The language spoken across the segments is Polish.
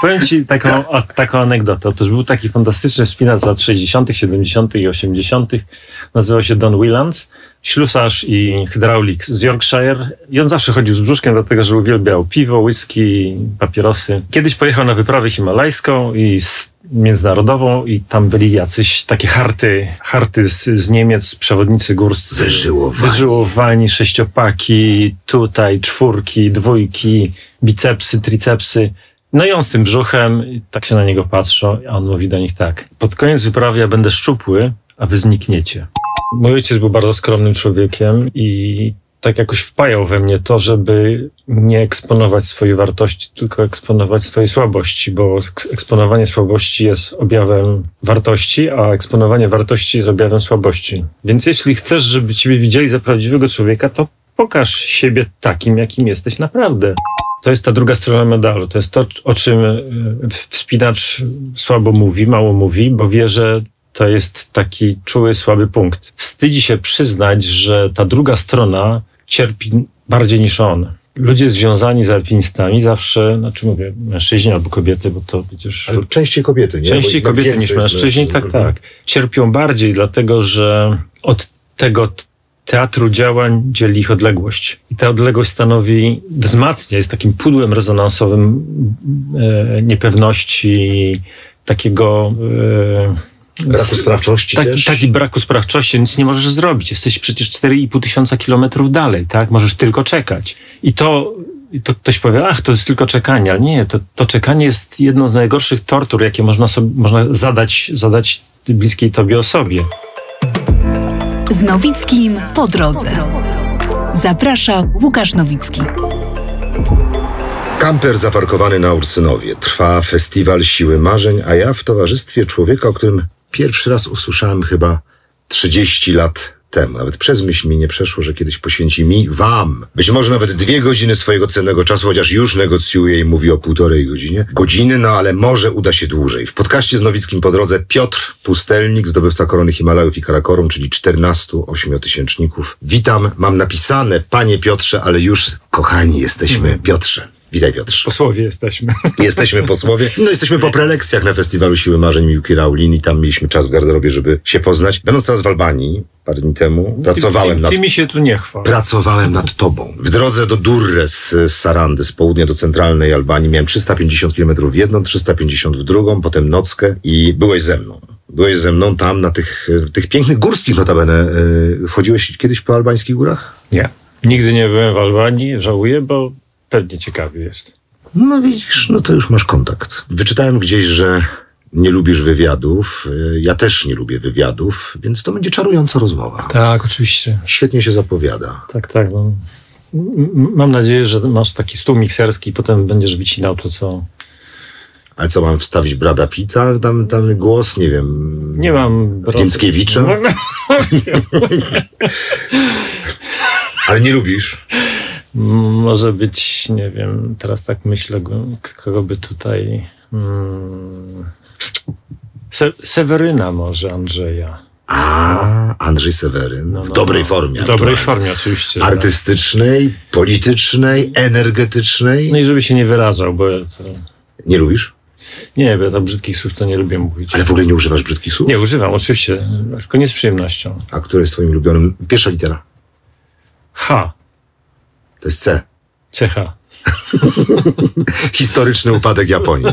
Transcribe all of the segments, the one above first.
Powiem ci taką, o, taką anegdotę. Otóż był taki fantastyczny wspinacz lat 60., 70. i 80. Nazywał się Don Willans, ślusarz i hydraulik z Yorkshire. I on zawsze chodził z brzuszkiem, dlatego że uwielbiał piwo, whisky, papierosy. Kiedyś pojechał na wyprawę himalajską i z międzynarodową i tam byli jacyś takie harty, harty z, z Niemiec, przewodnicy górscy. Wyżyłowani. Wyżyłowani, sześciopaki, tutaj czwórki, dwójki, bicepsy, tricepsy. No i on z tym brzuchem, tak się na niego patrzą, a on mówi do nich tak. Pod koniec wyprawy ja będę szczupły, a wy znikniecie. Mój ojciec był bardzo skromnym człowiekiem i tak jakoś wpajał we mnie to, żeby nie eksponować swojej wartości, tylko eksponować swojej słabości, bo eks- eksponowanie słabości jest objawem wartości, a eksponowanie wartości jest objawem słabości. Więc jeśli chcesz, żeby ciebie widzieli za prawdziwego człowieka, to pokaż siebie takim, jakim jesteś naprawdę. To jest ta druga strona medalu. To jest to, o czym e, wspinacz słabo mówi, mało mówi, bo wie, że to jest taki czuły, słaby punkt. Wstydzi się przyznać, że ta druga strona cierpi bardziej niż on. Ludzie związani z alpinistami zawsze, znaczy mówię, mężczyźni albo kobiety, bo to przecież Ale częściej kobiety, nie? Częściej kobiety niż jest mężczyźni, tak, tak. Cierpią bardziej, dlatego że od tego teatru działań dzieli ich odległość. I ta odległość stanowi, wzmacnia, jest takim pudłem rezonansowym e, niepewności, takiego... E, Braku sprawczości taki, też. taki braku sprawczości, nic nie możesz zrobić. Jesteś przecież 4,5 tysiąca kilometrów dalej, tak? Możesz tylko czekać. I to, to ktoś powie, ach, to jest tylko czekanie, ale nie, to, to czekanie jest jedną z najgorszych tortur, jakie można, sobie, można zadać, zadać bliskiej tobie osobie. Z Nowickim po drodze. Zaprasza Łukasz Nowicki. Kamper zaparkowany na Ursynowie. Trwa festiwal siły marzeń, a ja w towarzystwie człowieka, o którym pierwszy raz usłyszałem chyba 30 lat temu. Nawet przez myśl mi nie przeszło, że kiedyś poświęci mi, wam, być może nawet dwie godziny swojego cennego czasu, chociaż już negocjuje i mówi o półtorej godzinie. Godziny, no ale może uda się dłużej. W podcaście z Nowickim po drodze Piotr Pustelnik, zdobywca korony Himalajów i Karakorum, czyli 14 ośmiotysięczników. Witam, mam napisane, panie Piotrze, ale już kochani jesteśmy. Piotrze. Witaj Piotrze. Posłowie jesteśmy. Jesteśmy posłowie. No jesteśmy po prelekcjach na Festiwalu Siły Marzeń Miłki Raulin i tam mieliśmy czas w garderobie, żeby się poznać. Będąc teraz w Albanii, parę dni temu, pracowałem ty, nad... ty, ty mi się tu nie chwal. Pracowałem nad tobą. W drodze do Durres z Sarandy, z południa do centralnej Albanii, miałem 350 km w jedną, 350 w drugą, potem nockę i byłeś ze mną. Byłeś ze mną tam na tych, e, tych pięknych górskich notabene. e, Wchodziłeś kiedyś po albańskich górach? Nie. Nigdy nie byłem w Albanii, żałuję, bo pewnie ciekawy jest. No widzisz, no to już masz kontakt. Wyczytałem gdzieś, że nie lubisz wywiadów. Y, Ja też nie lubię wywiadów, więc to będzie czarująca rozmowa. Tak, oczywiście. Świetnie się zapowiada. Tak, tak. No. Mam nadzieję, że masz taki stół mikserski i potem będziesz wycinał to, co... Ale co, mam wstawić Brada Pita? Tam, tam głos, nie wiem. Nie mam... Więckiewicza? Ale nie lubisz? Może być, nie wiem, teraz tak myślę, go- kogo by tutaj... Hmm, Se Seweryna może, Andrzeja. A, Andrzej Seweryn. No, w no, dobrej no. formie. W dobrej formie oczywiście. że- Artystycznej, politycznej, energetycznej. No i żeby się nie wyrażał, bo to... Nie lubisz? Nie, bo ja to brzydkich słów to nie lubię mówić. Ale w ogóle nie używasz brzydkich słów? Nie, używam, oczywiście, tylko nie z przyjemnością. A które jest twoim ulubionym? Pierwsza litera. H. To jest C. CH. Historyczny upadek Japonii.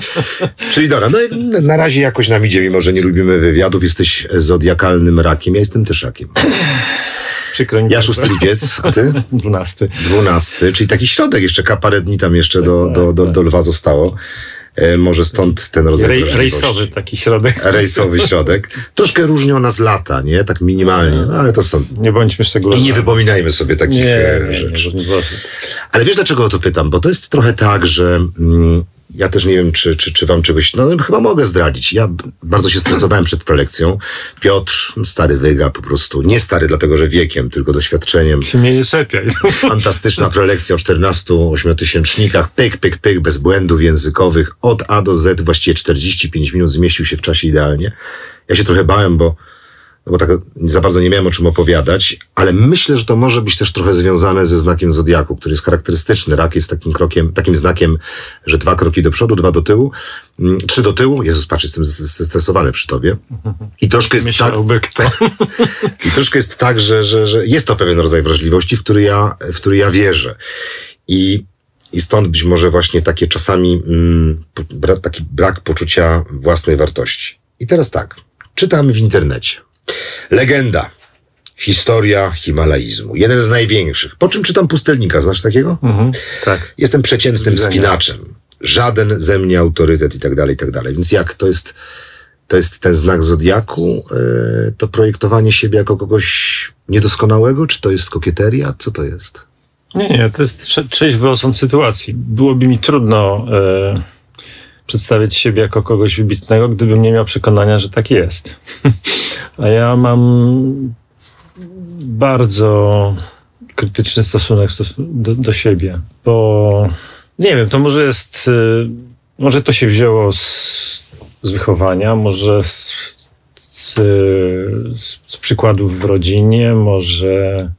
Czyli dobra, no i na razie jakoś nam idzie, mimo że nie lubimy wywiadów. Jesteś zodiakalnym rakiem, ja jestem też rakiem. Przykro mi Ja szósty lipiec, a ty? 12. Dwunasty, czyli taki środek, jeszcze ka- parę dni tam jeszcze do, do, do, do lwa zostało. E, może stąd ten rodzaj Rej, rejsowy taki środek. Rejsowy środek. Troszkę różni ona z lata, nie? Tak minimalnie, no ale to są... Nie bądźmy szczegółowi. I nie wypominajmy sobie takich nie, e, nie, rzeczy. nie, Ale wiesz, dlaczego o to pytam? Bo to jest trochę tak, że mm, ja też nie wiem, czy, czy, czy wam czegoś, no chyba mogę zdradzić. Ja bardzo się stresowałem przed prelekcją. Piotr, stary wyga po prostu, nie stary dlatego, że wiekiem, tylko doświadczeniem. się mnie nie czepiaj. Fantastyczna prelekcja o 14 ośmiotysięcznikach, pyk, pyk, pyk, bez błędów językowych, od A do Z, właściwie 45 minut zmieścił się w czasie idealnie. Ja się trochę bałem, bo no bo tak za bardzo nie miałem o czym opowiadać, ale myślę, że to może być też trochę związane ze znakiem Zodiaku, który jest charakterystyczny. Rak jest takim krokiem, takim znakiem, że dwa kroki do przodu, dwa do tyłu, mm, trzy do tyłu. Jezus, patrz, jestem zestresowany przy tobie. I troszkę jest tak, i troszkę jest tak, że, że, że jest to pewien rodzaj wrażliwości, w który ja, w który ja wierzę. I, i stąd być może właśnie takie czasami mm, bra, taki brak poczucia własnej wartości. I teraz tak, czytam w internecie. Legenda. Historia Himalaizmu. Jeden z największych. Po czym czytam pustelnika, znasz takiego? Mhm, tak. Jestem przeciętnym spinaczem. Żaden ze mnie autorytet i tak dalej, i tak dalej. Więc jak to jest, to jest ten znak zodiaku, yy, to projektowanie siebie jako kogoś niedoskonałego, czy to jest kokieteria? Co to jest? Nie, nie, to jest trze- trzeźwy osąd sytuacji. Byłoby mi trudno e, przedstawiać siebie jako kogoś wybitnego, gdybym nie miał przekonania, że tak jest. A ja mam bardzo krytyczny stosunek stos- do, do siebie, bo nie wiem, to może jest, e, może to się wzięło z, z wychowania, może z, z, z, przykładów w rodzinie, może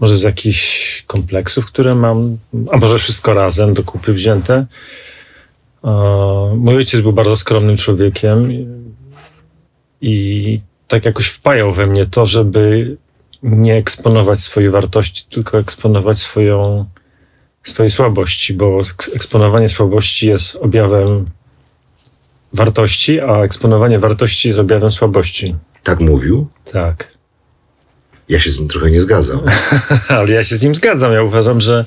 może z jakichś kompleksów, które mam, a może wszystko razem do kupy wzięte. Mój ojciec był bardzo skromnym człowiekiem i tak jakoś wpajał we mnie to, żeby nie eksponować swojej wartości, tylko eksponować swoją, swoje słabości, bo eks- eksponowanie słabości jest objawem wartości, a eksponowanie wartości jest objawem słabości. Tak mówił? Tak. Ja się z nim trochę nie zgadzam. Ale ja się z nim zgadzam. Ja uważam, że,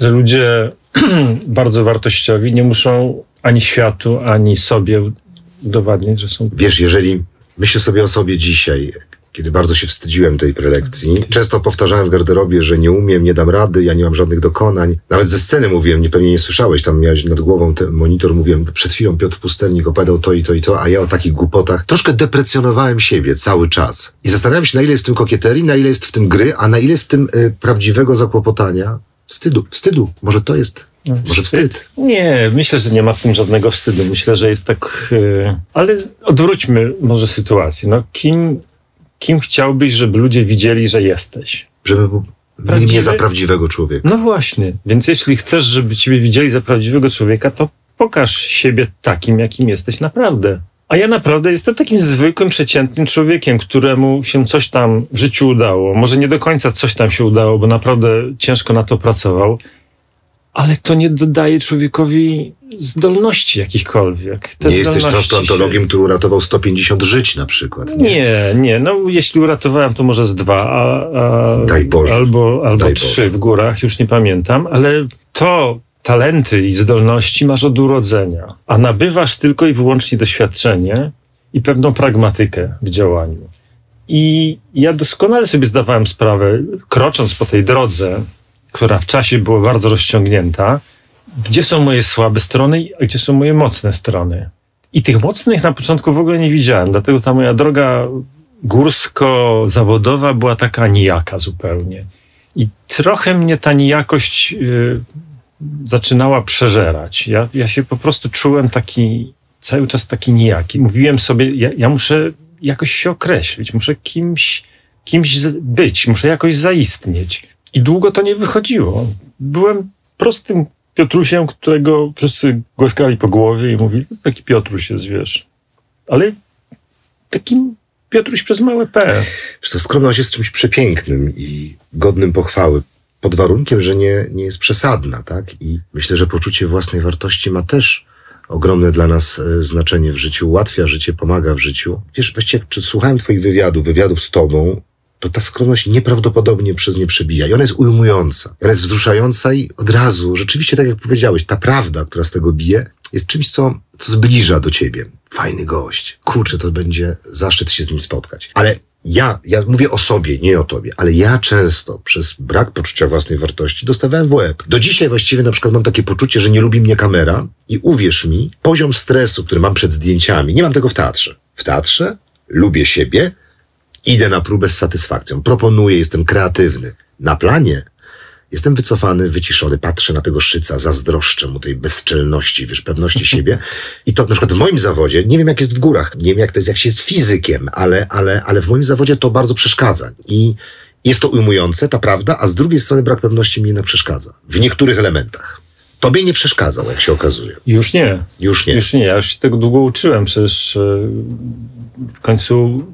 że ludzie bardzo wartościowi nie muszą ani światu, ani sobie udowadniać, że są. Wiesz, jeżeli myślę sobie o sobie dzisiaj, kiedy bardzo się wstydziłem tej prelekcji, często powtarzałem w garderobie, że nie umiem, nie dam rady, ja nie mam żadnych dokonań. Nawet ze sceny mówiłem, nie pewnie nie słyszałeś, tam miałeś nad głową ten monitor, mówiłem, przed chwilą Piotr Pustelnik opowiadał to i to i to, a ja o takich głupotach. Troszkę deprecjonowałem siebie cały czas. I zastanawiam się, na ile jest w tym kokieterii, na ile jest w tym gry, a na ile jest w tym y, prawdziwego zakłopotania. Wstydu, wstydu. Może to jest, może wstyd. Nie, myślę, że nie ma w tym żadnego wstydu. Myślę, że jest tak. Yy... Ale odwróćmy może sytuację. No, kim, kim chciałbyś, żeby ludzie widzieli, że jesteś? Żeby był, mnie Prawdziwy? za prawdziwego człowieka. No właśnie. Więc jeśli chcesz, żeby ciebie widzieli za prawdziwego człowieka, to pokaż siebie takim, jakim jesteś naprawdę. A ja naprawdę jestem takim zwykłym, przeciętnym człowiekiem, któremu się coś tam w życiu udało. Może nie do końca coś tam się udało, bo naprawdę ciężko na to pracował, ale to nie dodaje człowiekowi zdolności jakichkolwiek. Te Nie jesteś transplantologiem, się- który uratował 150 żyć na przykład. Nie. Nie, nie. No, jeśli uratowałem, to może z dwa, a, a, Daj Boże. albo, albo Daj trzy Boże. w górach, już nie pamiętam, ale to talenty i zdolności masz od urodzenia, a nabywasz tylko i wyłącznie doświadczenie i pewną pragmatykę w działaniu. I ja doskonale sobie zdawałem sprawę, krocząc po tej drodze, która w czasie była bardzo rozciągnięta, gdzie są moje słabe strony, a gdzie są moje mocne strony. I tych mocnych na początku w ogóle nie widziałem, dlatego ta moja droga górsko-zawodowa była taka nijaka zupełnie. I trochę mnie ta nijakość y, zaczynała przeżerać. Ja, ja się po prostu czułem taki, cały czas taki nijaki. Mówiłem sobie, ja, ja muszę jakoś się określić, muszę kimś, kimś być, muszę jakoś zaistnieć. I długo to nie wychodziło. Byłem prostym Piotrusiem, którego wszyscy głaskali po głowie i mówili, to taki Piotruś jest, wiesz. Ale takim Piotruś przez małe P. Wiesz, to skromność jest czymś przepięknym i godnym pochwały. Pod warunkiem, że nie, nie jest przesadna, tak? I myślę, że poczucie własnej wartości ma też ogromne dla nas e, znaczenie w życiu, ułatwia życie, pomaga w życiu. Wiesz, właściwie, czy słuchałem twoich wywiadów, wywiadów z tobą, to ta skromność nieprawdopodobnie przez nie przebija. I ona jest ujmująca. Ona jest wzruszająca i od razu, rzeczywiście, tak jak powiedziałeś, ta prawda, która z tego bije, jest czymś, co, co zbliża do ciebie. Fajny gość. Kurczę, to będzie zaszczyt się z nim spotkać. Ale ja, ja mówię o sobie, nie o tobie, ale ja często przez brak poczucia własnej wartości dostawałem w łeb. Do dzisiaj właściwie na przykład mam takie poczucie, że nie lubi mnie kamera i uwierz mi, poziom stresu, który mam przed zdjęciami, nie mam tego w teatrze. W teatrze lubię siebie, idę na próbę z satysfakcją, proponuję, jestem kreatywny. Na planie Jestem wycofany, wyciszony, patrzę na tego szyca, zazdroszczę mu tej bezczelności, wiesz, pewności siebie. I to na przykład w moim zawodzie, nie wiem jak jest w górach, nie wiem jak to jest, jak się jest fizykiem, ale, ale, ale w moim zawodzie to bardzo przeszkadza. I jest to ujmujące, ta prawda, a z drugiej strony brak pewności mi jednak przeszkadza. W niektórych elementach. Tobie nie przeszkadzał, jak się okazuje. Już nie. Już nie. Już nie. Ja już się tego długo uczyłem. Przecież e, w końcu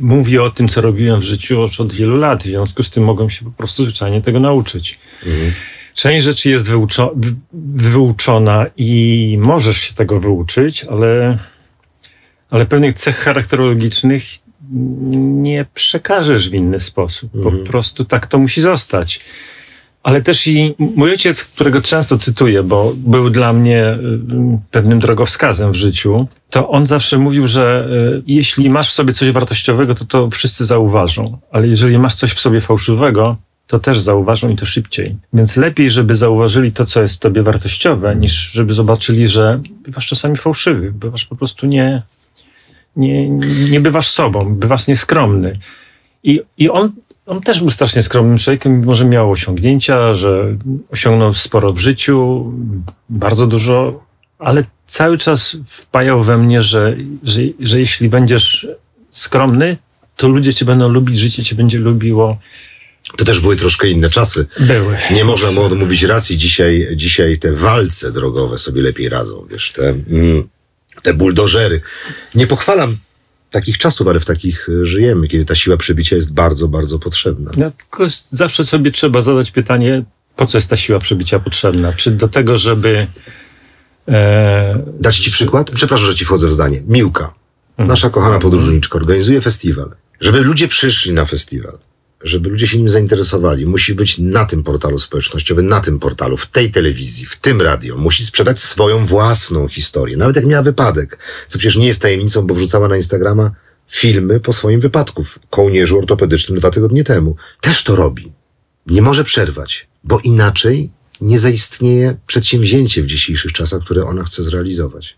mówię o tym, co robiłem w życiu już od wielu lat. W związku z tym mogłem się po prostu zwyczajnie tego nauczyć. Mhm. Część rzeczy jest wyuczo wy- wyuczona i możesz się tego wyuczyć, ale, ale pewnych cech charakterologicznych nie przekażesz w inny sposób. Po prostu tak to musi zostać. Ale też i mój ojciec, którego często cytuję, bo był dla mnie y, pewnym drogowskazem w życiu, to on zawsze mówił, że y, jeśli masz w sobie coś wartościowego, to to wszyscy zauważą. Ale jeżeli masz coś w sobie fałszywego, to też zauważą i to szybciej. Więc lepiej, żeby zauważyli to, co jest w tobie wartościowe, niż żeby zobaczyli, że bywasz czasami fałszywy, bywasz po prostu nie, nie, nie bywasz sobą, bywasz nieskromny. I, i on, on też był strasznie skromnym człowiekiem, mimo że miał osiągnięcia, że osiągnął sporo w życiu, bardzo dużo, ale cały czas wpajał we mnie, że, że, że jeśli będziesz skromny, to ludzie cię będą lubić, życie cię będzie lubiło. To też były troszkę inne czasy. Były. Nie można mu odmówić racji. Dzisiaj, dzisiaj te walce drogowe sobie lepiej radzą, wiesz, te, mm, te buldożery. Nie pochwalam takich czasów, ale w takich y, żyjemy, kiedy ta siła przebicia jest bardzo, bardzo potrzebna. No, zawsze sobie trzeba zadać pytanie, po co jest ta siła przebicia potrzebna? Czy do tego, żeby... E, Dać ci przykład? Przepraszam, że ci wchodzę w zdanie. Miłka, nasza kochana podróżniczka, organizuje festiwal. Żeby ludzie przyszli na festiwal, żeby ludzie się nim zainteresowali, musi być na tym portalu społecznościowym, na tym portalu, w tej telewizji, w tym radio. Musi sprzedać swoją własną historię. Nawet jak miała wypadek, co przecież nie jest tajemnicą, bo wrzucała na Instagrama filmy po swoim wypadku w kołnierzu ortopedycznym dwa tygodnie temu. Też to robi. Nie może przerwać, bo inaczej nie zaistnieje przedsięwzięcie w dzisiejszych czasach, które ona chce zrealizować.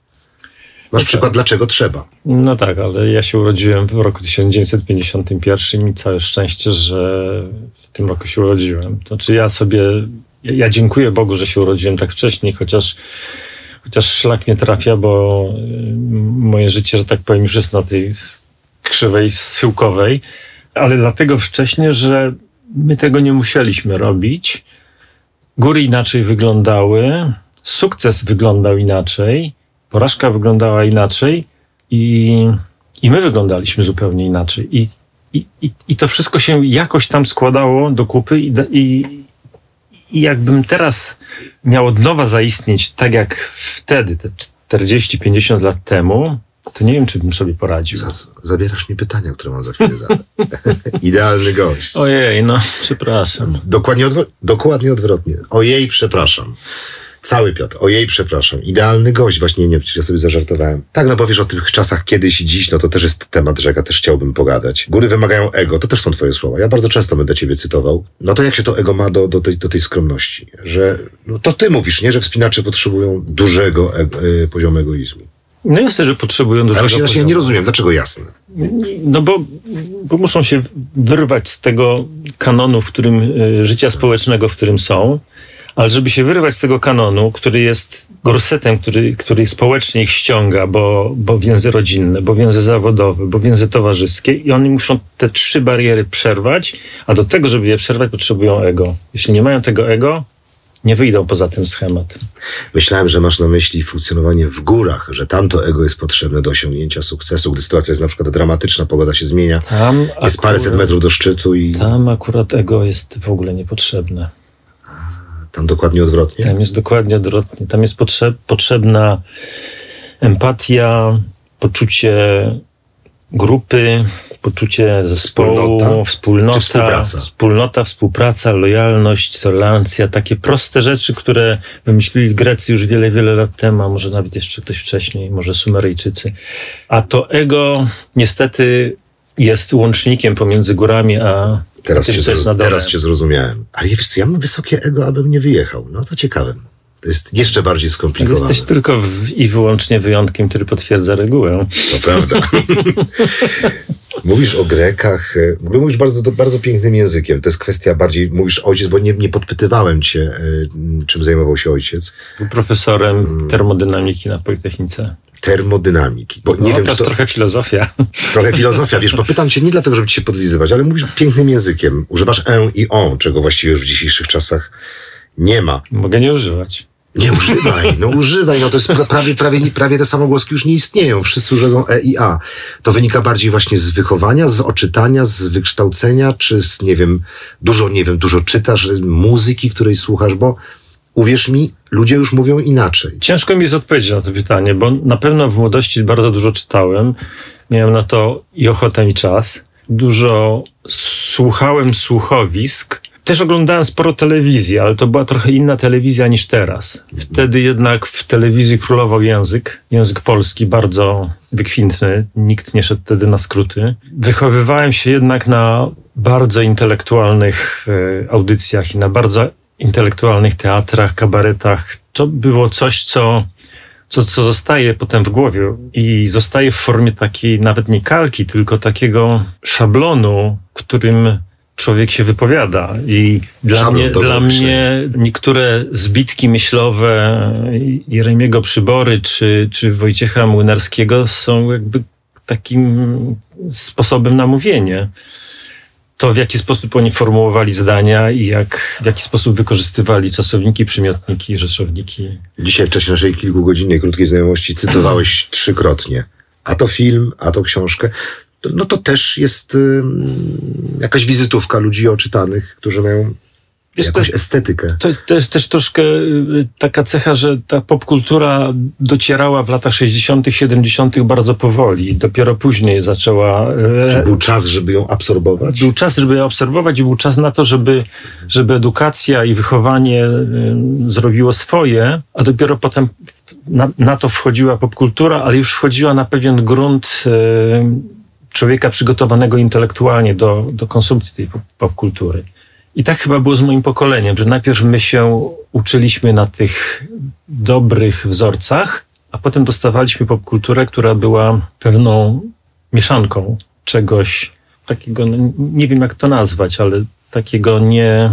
Masz przykład, dlaczego trzeba. No tak, ale ja się urodziłem w roku 1951 i całe szczęście, że w tym roku się urodziłem. To znaczy ja sobie, ja, dziękuję Bogu, że się urodziłem tak wcześniej, chociaż, chociaż szlak nie trafia, bo y, moje życie, że tak powiem, już jest na tej krzywej schyłkowej, ale dlatego wcześniej, że my tego nie musieliśmy robić. Góry inaczej wyglądały, sukces wyglądał inaczej, porażka wyglądała inaczej i, i my wyglądaliśmy zupełnie inaczej. I, i, i, I to wszystko się jakoś tam składało do kupy i, i, i jakbym teraz miał od nowa zaistnieć tak jak wtedy, te 40-50 lat temu, to nie wiem, czy bym sobie poradził. Za- Zabierasz mi pytania, które mam za chwilę zadać. Idealny gość. Ojej, no, przepraszam. Dokładnie, dokładnie odwrotnie. Ojej, przepraszam. Cały Piotr, ojej, przepraszam. Idealny gość, właśnie nie, ja sobie zażartowałem. Tak, no bo wiesz, o tych czasach kiedyś i dziś, no to też jest temat rzeka, też chciałbym pogadać. Góry wymagają ego, to też są twoje słowa. Ja bardzo często będę ciebie cytował. No to jak się to ego ma do, do, tej, do tej skromności? Że, no to ty mówisz, nie? Że wspinacze potrzebują dużego ego, y, poziomu egoizmu. No jasne, że potrzebują Ale dużego właśnie, właśnie ja nie rozumiem, dlaczego jasne? No bo, bo muszą się wyrwać z tego kanonu, w którym y, życia społecznego, w którym są, ale żeby się wyrwać z tego kanonu, który jest gorsetem, który, który społecznie ich ściąga, bo, bo więzy rodzinne, bo więzy zawodowe, bo więzy towarzyskie i oni muszą te trzy bariery przerwać, a do tego, żeby je przerwać, potrzebują ego. Jeśli nie mają tego ego, nie wyjdą poza ten schemat. Myślałem, że masz na myśli funkcjonowanie w górach, że tamto ego jest potrzebne do osiągnięcia sukcesu, gdy sytuacja jest na przykład dramatyczna, pogoda się zmienia, Tam jest paręset metrów do szczytu i Tam akurat ego jest w ogóle niepotrzebne. Tam dokładnie odwrotnie. Tam jest dokładnie odwrotnie. Tam jest potrzeb, potrzebna empatia, poczucie grupy, poczucie zespołu, Wspólnota? wspólnota, współpraca? wspólnota, współpraca, lojalność, tolerancja, takie proste rzeczy, które wymyślili Grecy już wiele, wiele lat temu, a może nawet jeszcze ktoś wcześniej, może Sumeryjczycy. A to ego niestety jest łącznikiem pomiędzy górami a Teraz, cię, teraz cię zrozumiałem. Ale ja, wiesz co, ja mam wysokie ego, abym nie wyjechał. No to ciekawe. To jest jeszcze bardziej skomplikowane. Jesteś tylko w, i wyłącznie wyjątkiem, który potwierdza regułę. To prawda. Mówisz o Grekach, e, w ogóle mówisz bardzo, bardzo pięknym językiem. To jest kwestia bardziej, mówisz ojciec, bo nie, nie podpytywałem cię, e, czym zajmował się ojciec. Był profesorem termodynamiki na Politechnice. Termodynamiki. Bo nie no, wiem, to jest to trochę filozofia. trochę filozofia, wiesz, bo pytam cię nie dlatego, żeby ci się podlizywać, ale mówisz pięknym językiem. Używasz e i on, czego właściwie już w dzisiejszych czasach nie ma. Mogę nie używać. Nie używaj, no używaj, no to jest pra- prawie, prawie, prawie te samogłoski już nie istnieją, wszyscy używają E i A. To wynika bardziej właśnie z wychowania, z oczytania, z wykształcenia, czy z, nie wiem, dużo, nie wiem, dużo czytasz, muzyki, której słuchasz, bo uwierz mi, ludzie już mówią inaczej. Ciężko mi jest odpowiedzieć na to pytanie, bo na pewno w młodości bardzo dużo czytałem. Miałem na to i ochotę, i czas. Dużo słuchałem słuchowisk. Też oglądałem sporo telewizji, ale to była trochę inna telewizja niż teraz. Wtedy jednak w telewizji królował język, język polski bardzo wykwintny. Nikt nie szedł wtedy na skróty. Wychowywałem się jednak na bardzo intelektualnych e, audycjach i na bardzo intelektualnych teatrach, kabaretach. To było coś, co, co, co zostaje potem w głowie i zostaje w formie takiej nawet nie kalki, tylko takiego szablonu, którym człowiek się wypowiada. I dla Szablon, mnie, dla mnie niektóre zbitki myślowe Jeremiego Przybory czy, czy Wojciecha Młynarskiego są jakby takim sposobem na mówienie to w jaki sposób oni formułowali zdania i jak, w jaki sposób wykorzystywali czasowniki, przymiotniki, rzeczowniki. Dzisiaj w czasie naszej kilkugodzinnej, krótkiej znajomości cytowałeś trzykrotnie. A to film, a to książkę. No to też jest ym, jakaś wizytówka ludzi oczytanych, którzy mają To jakąś jest- estetykę. To, to jest też troszkę y, taka cecha, że ta popkultura docierała w latach 60., 70. bardzo powoli. Dopiero później zaczęła. e, Był czas, żeby ją absorbować. Był czas, żeby je obserwować i był czas na to, żeby, żeby edukacja i wychowanie y, zrobiło swoje, a dopiero potem na, na to wchodziła popkultura, ale już wchodziła na pewien grunt y, człowieka przygotowanego intelektualnie do, do konsumpcji tej pop- popkultury. I tak chyba było z moim pokoleniem, że najpierw my się uczyliśmy na tych dobrych wzorcach, a potem dostawaliśmy popkulturę, która była pewną mieszanką czegoś takiego, no, nie wiem jak to nazwać, ale takiego nie,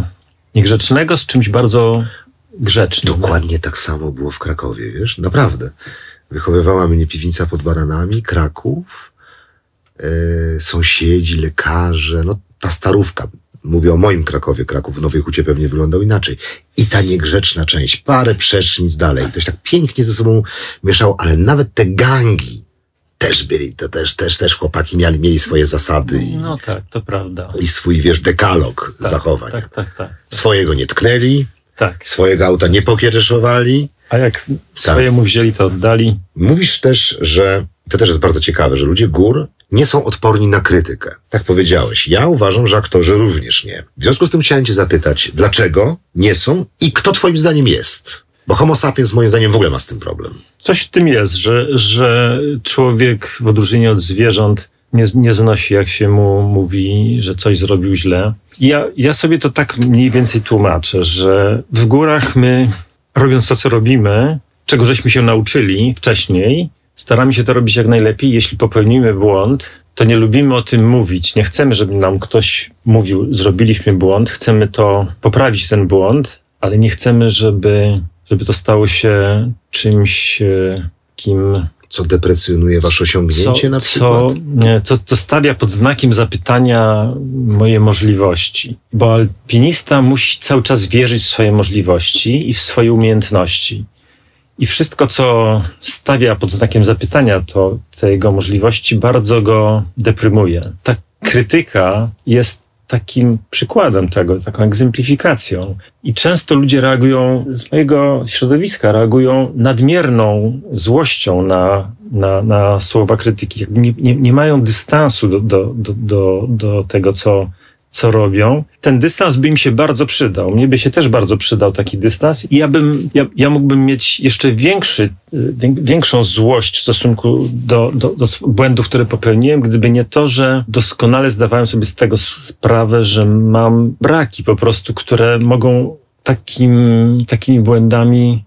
niegrzecznego z czymś bardzo grzecznym. Dokładnie tak samo było w Krakowie, wiesz? Naprawdę. Wychowywała mnie piwnica pod baranami, Kraków, e, sąsiedzi, lekarze, no ta starówka. Mówię o moim Krakowie. Kraków w Nowej Hucie pewnie wyglądał inaczej. I ta niegrzeczna część, parę przecznic dalej. To się tak pięknie ze sobą mieszało, ale nawet te gangi też byli, to też, też, też chłopaki mieli, mieli swoje zasady i, No tak, to prawda. i swój, wiesz, dekalog Tak, zachowań. Tak, tak, tak. Swojego nie tknęli, tak. swojego auta nie pokiereszowali, A jak swojemu wzięli, to oddali. Mówisz też, że to też jest bardzo ciekawe, że ludzie gór nie są odporni na krytykę. Tak powiedziałeś. Ja uważam, że aktorzy również nie. W związku z tym chciałem cię zapytać, dlaczego nie są i kto twoim zdaniem jest? Bo homo sapiens moim zdaniem w ogóle ma z tym problem. Coś w tym jest, że, że człowiek w odróżnieniu od zwierząt nie, nie znosi, jak się mu mówi, że coś zrobił źle. Ja, ja sobie to tak mniej więcej tłumaczę, że w górach my, robiąc to, co robimy, czego żeśmy się nauczyli wcześniej, staramy się to robić jak najlepiej. Jeśli popełnimy błąd, to nie lubimy o tym mówić. Nie chcemy, żeby nam ktoś mówił, zrobiliśmy błąd. Chcemy to poprawić ten błąd, ale nie chcemy, żeby, żeby to stało się czymś, e, kim Co deprecjonuje wasze osiągnięcie na przykład? co, co, co stawia pod znakiem zapytania moje możliwości. Bo alpinista musi cały czas wierzyć w swoje możliwości i w swoje umiejętności. I wszystko, co stawia pod znakiem zapytania, to te jego możliwości bardzo go deprymuje. Ta krytyka jest takim przykładem tego, taką egzemplifikacją. I często ludzie reagują, z mojego środowiska, reagują nadmierną złością na, na, na słowa krytyki. Nie, nie, nie mają dystansu do, do, do, do tego, co, co robią. Ten dystans by im się bardzo przydał. Mnie by się też bardzo przydał taki dystans i ja bym, ja, ja mógłbym mieć jeszcze większy, y, wię- większą złość w stosunku do, do, do błędów, które popełniłem, gdyby nie to, że doskonale zdawałem sobie z tego sprawę, że mam braki po prostu, które mogą takim, takimi błędami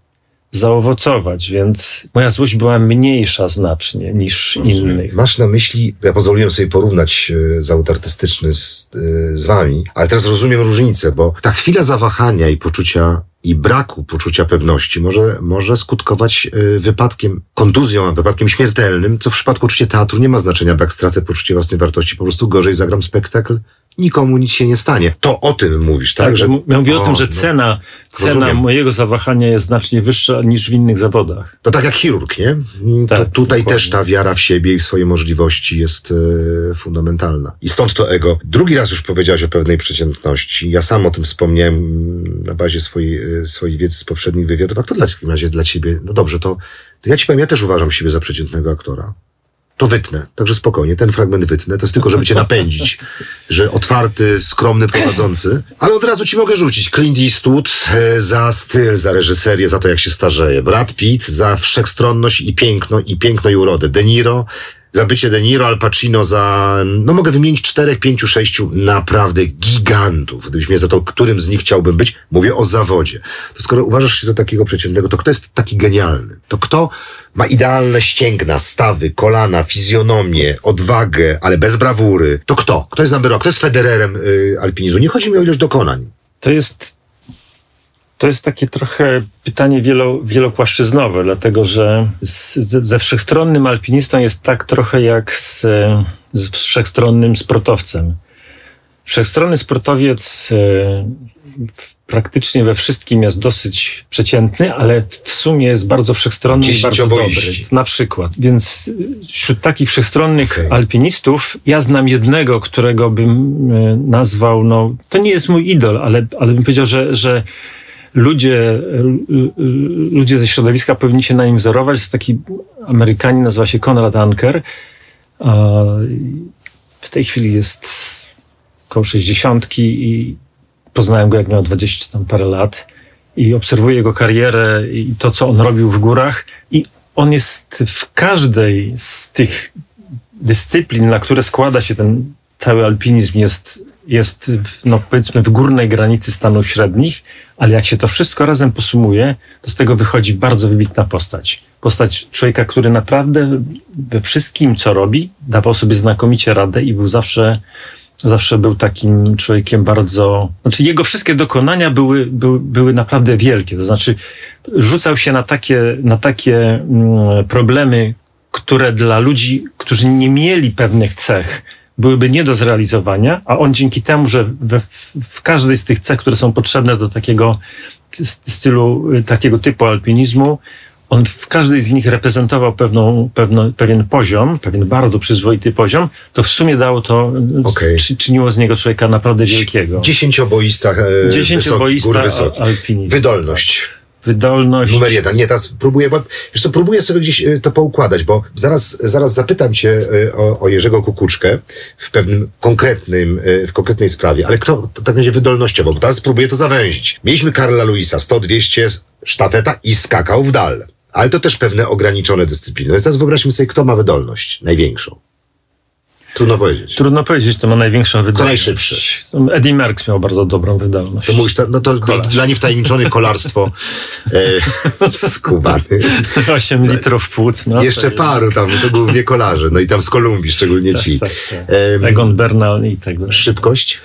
zaowocować, więc moja złość była mniejsza znacznie niż innych. Masz na myśli, ja pozwoliłem sobie porównać e, zawód artystyczny z, e, z wami, ale teraz rozumiem różnicę, bo ta chwila zawahania i poczucia i braku poczucia pewności może, może skutkować y, wypadkiem, kontuzją, wypadkiem śmiertelnym, co w przypadku oczywiście teatru nie ma znaczenia, bo jak stracę poczucie własnej wartości, po prostu gorzej zagram spektakl, nikomu nic się nie stanie. To o tym mówisz, tak? tak że, ja mówię o, o tym, że no, cena, cena mojego zawahania jest znacznie wyższa niż w innych zawodach. To tak jak chirurg, nie? Tak, to tutaj dokładnie. też ta wiara w siebie i w swoje możliwości jest e, fundamentalna. I stąd to ego. Drugi raz już powiedziałeś o pewnej przeciętności. Ja sam o tym wspomniałem na bazie swojej swojej wiedzy z poprzednich wywiadów. A dla, w takim razie dla ciebie? No dobrze, to, to ja ci powiem, ja też uważam siebie za przeciętnego aktora. To wytnę, także spokojnie, ten fragment wytnę. To jest tylko, żeby cię napędzić, że otwarty, skromny prowadzący. Ale od razu ci mogę rzucić. Clint Eastwood e, za styl, za reżyserię, za to, jak się starzeje. Brad Pitt za wszechstronność i piękno, i piękno i urodę. De Niro za bycie De Niro, Al Pacino za, no mogę wymienić czterech, pięciu, sześciu naprawdę gigantów. Gdybyś mnie zapytał, którym z nich chciałbym być, mówię o zawodzie. To skoro uważasz się za takiego przeciętnego, to kto jest taki genialny? To kto ma idealne ścięgna, stawy, kolana, fizjonomię, odwagę, ale bez brawury? To kto? Kto jest number one? Kto jest Federerem y, alpinizmu? Nie chodzi mi o ilość dokonań. To jest to jest takie trochę pytanie wielo, wielopłaszczyznowe, dlatego że z, ze wszechstronnym alpinistą jest tak trochę jak z, z wszechstronnym sportowcem. Wszechstronny sportowiec e, praktycznie we wszystkim jest dosyć przeciętny, ale w sumie jest bardzo wszechstronny i bardzo dobry. Na przykład. Więc wśród takich wszechstronnych okay. alpinistów ja znam jednego, którego bym e, nazwał, no to nie jest mój idol, ale, ale bym powiedział, że, że ludzie, ludzie ze środowiska powinni się na nim wzorować. Jest taki Amerykanin, nazywa się Konrad Anker. W tej chwili jest około 60 i poznałem go jak miał 20 tam parę lat i obserwuję jego karierę i to, co on robił w górach i on jest w każdej z tych dyscyplin, na które składa się ten cały alpinizm, jest jest, no powiedzmy, w górnej granicy Stanów Średnich, ale jak się to wszystko razem posumuje, to z tego wychodzi bardzo wybitna postać. Postać człowieka, który naprawdę we wszystkim, co robi, dawał sobie znakomicie radę i był zawsze, zawsze był takim człowiekiem bardzo, znaczy jego wszystkie dokonania były, były, były naprawdę wielkie. To znaczy, rzucał się na takie, na takie mm, problemy, które dla ludzi, którzy nie mieli pewnych cech, byłyby nie do zrealizowania, a on dzięki temu, że we, w każdej z tych cech, które są potrzebne do takiego stylu, takiego typu alpinizmu, on w każdej z nich reprezentował pewną, pewną, pewien poziom, pewien bardzo przyzwoity poziom, to w sumie dało to, okay. czyniło z niego człowieka naprawdę wielkiego. Dziesięcioboista, e, Dziesięcioboista alpinizm. Wydolność wydolność. Numer jeden. Nie, teraz próbuję, bo, wiesz co, próbuję sobie gdzieś e, to poukładać, bo zaraz, zaraz zapytam cię e, o, o Jerzego Kukuczkę w pewnym konkretnym, e, w konkretnej sprawie, ale kto to tak będzie wydolnościowo, bo teraz spróbuję to zawęzić. Mieliśmy Karla Luisa, 100-200 sztafeta i skakał w dal. Ale to też pewne ograniczone dyscypliny. Więc teraz wyobraźmy sobie, kto ma wydolność największą. Trudno powiedzieć. Trudno powiedzieć, to ma największą wydolność. To najszybszy. Eddie Merckx miał bardzo dobrą wydolność. To mówisz, no to Kolarz. dla niewtajemniczonych kolarstwo e, skubany. 8 litrów płuc. No, Jeszcze paru tam, to głównie kolarze. No i tam z Kolumbii szczególnie tak, ci. Tak, tak. Egon Bernal i tak dalej. Szybkość?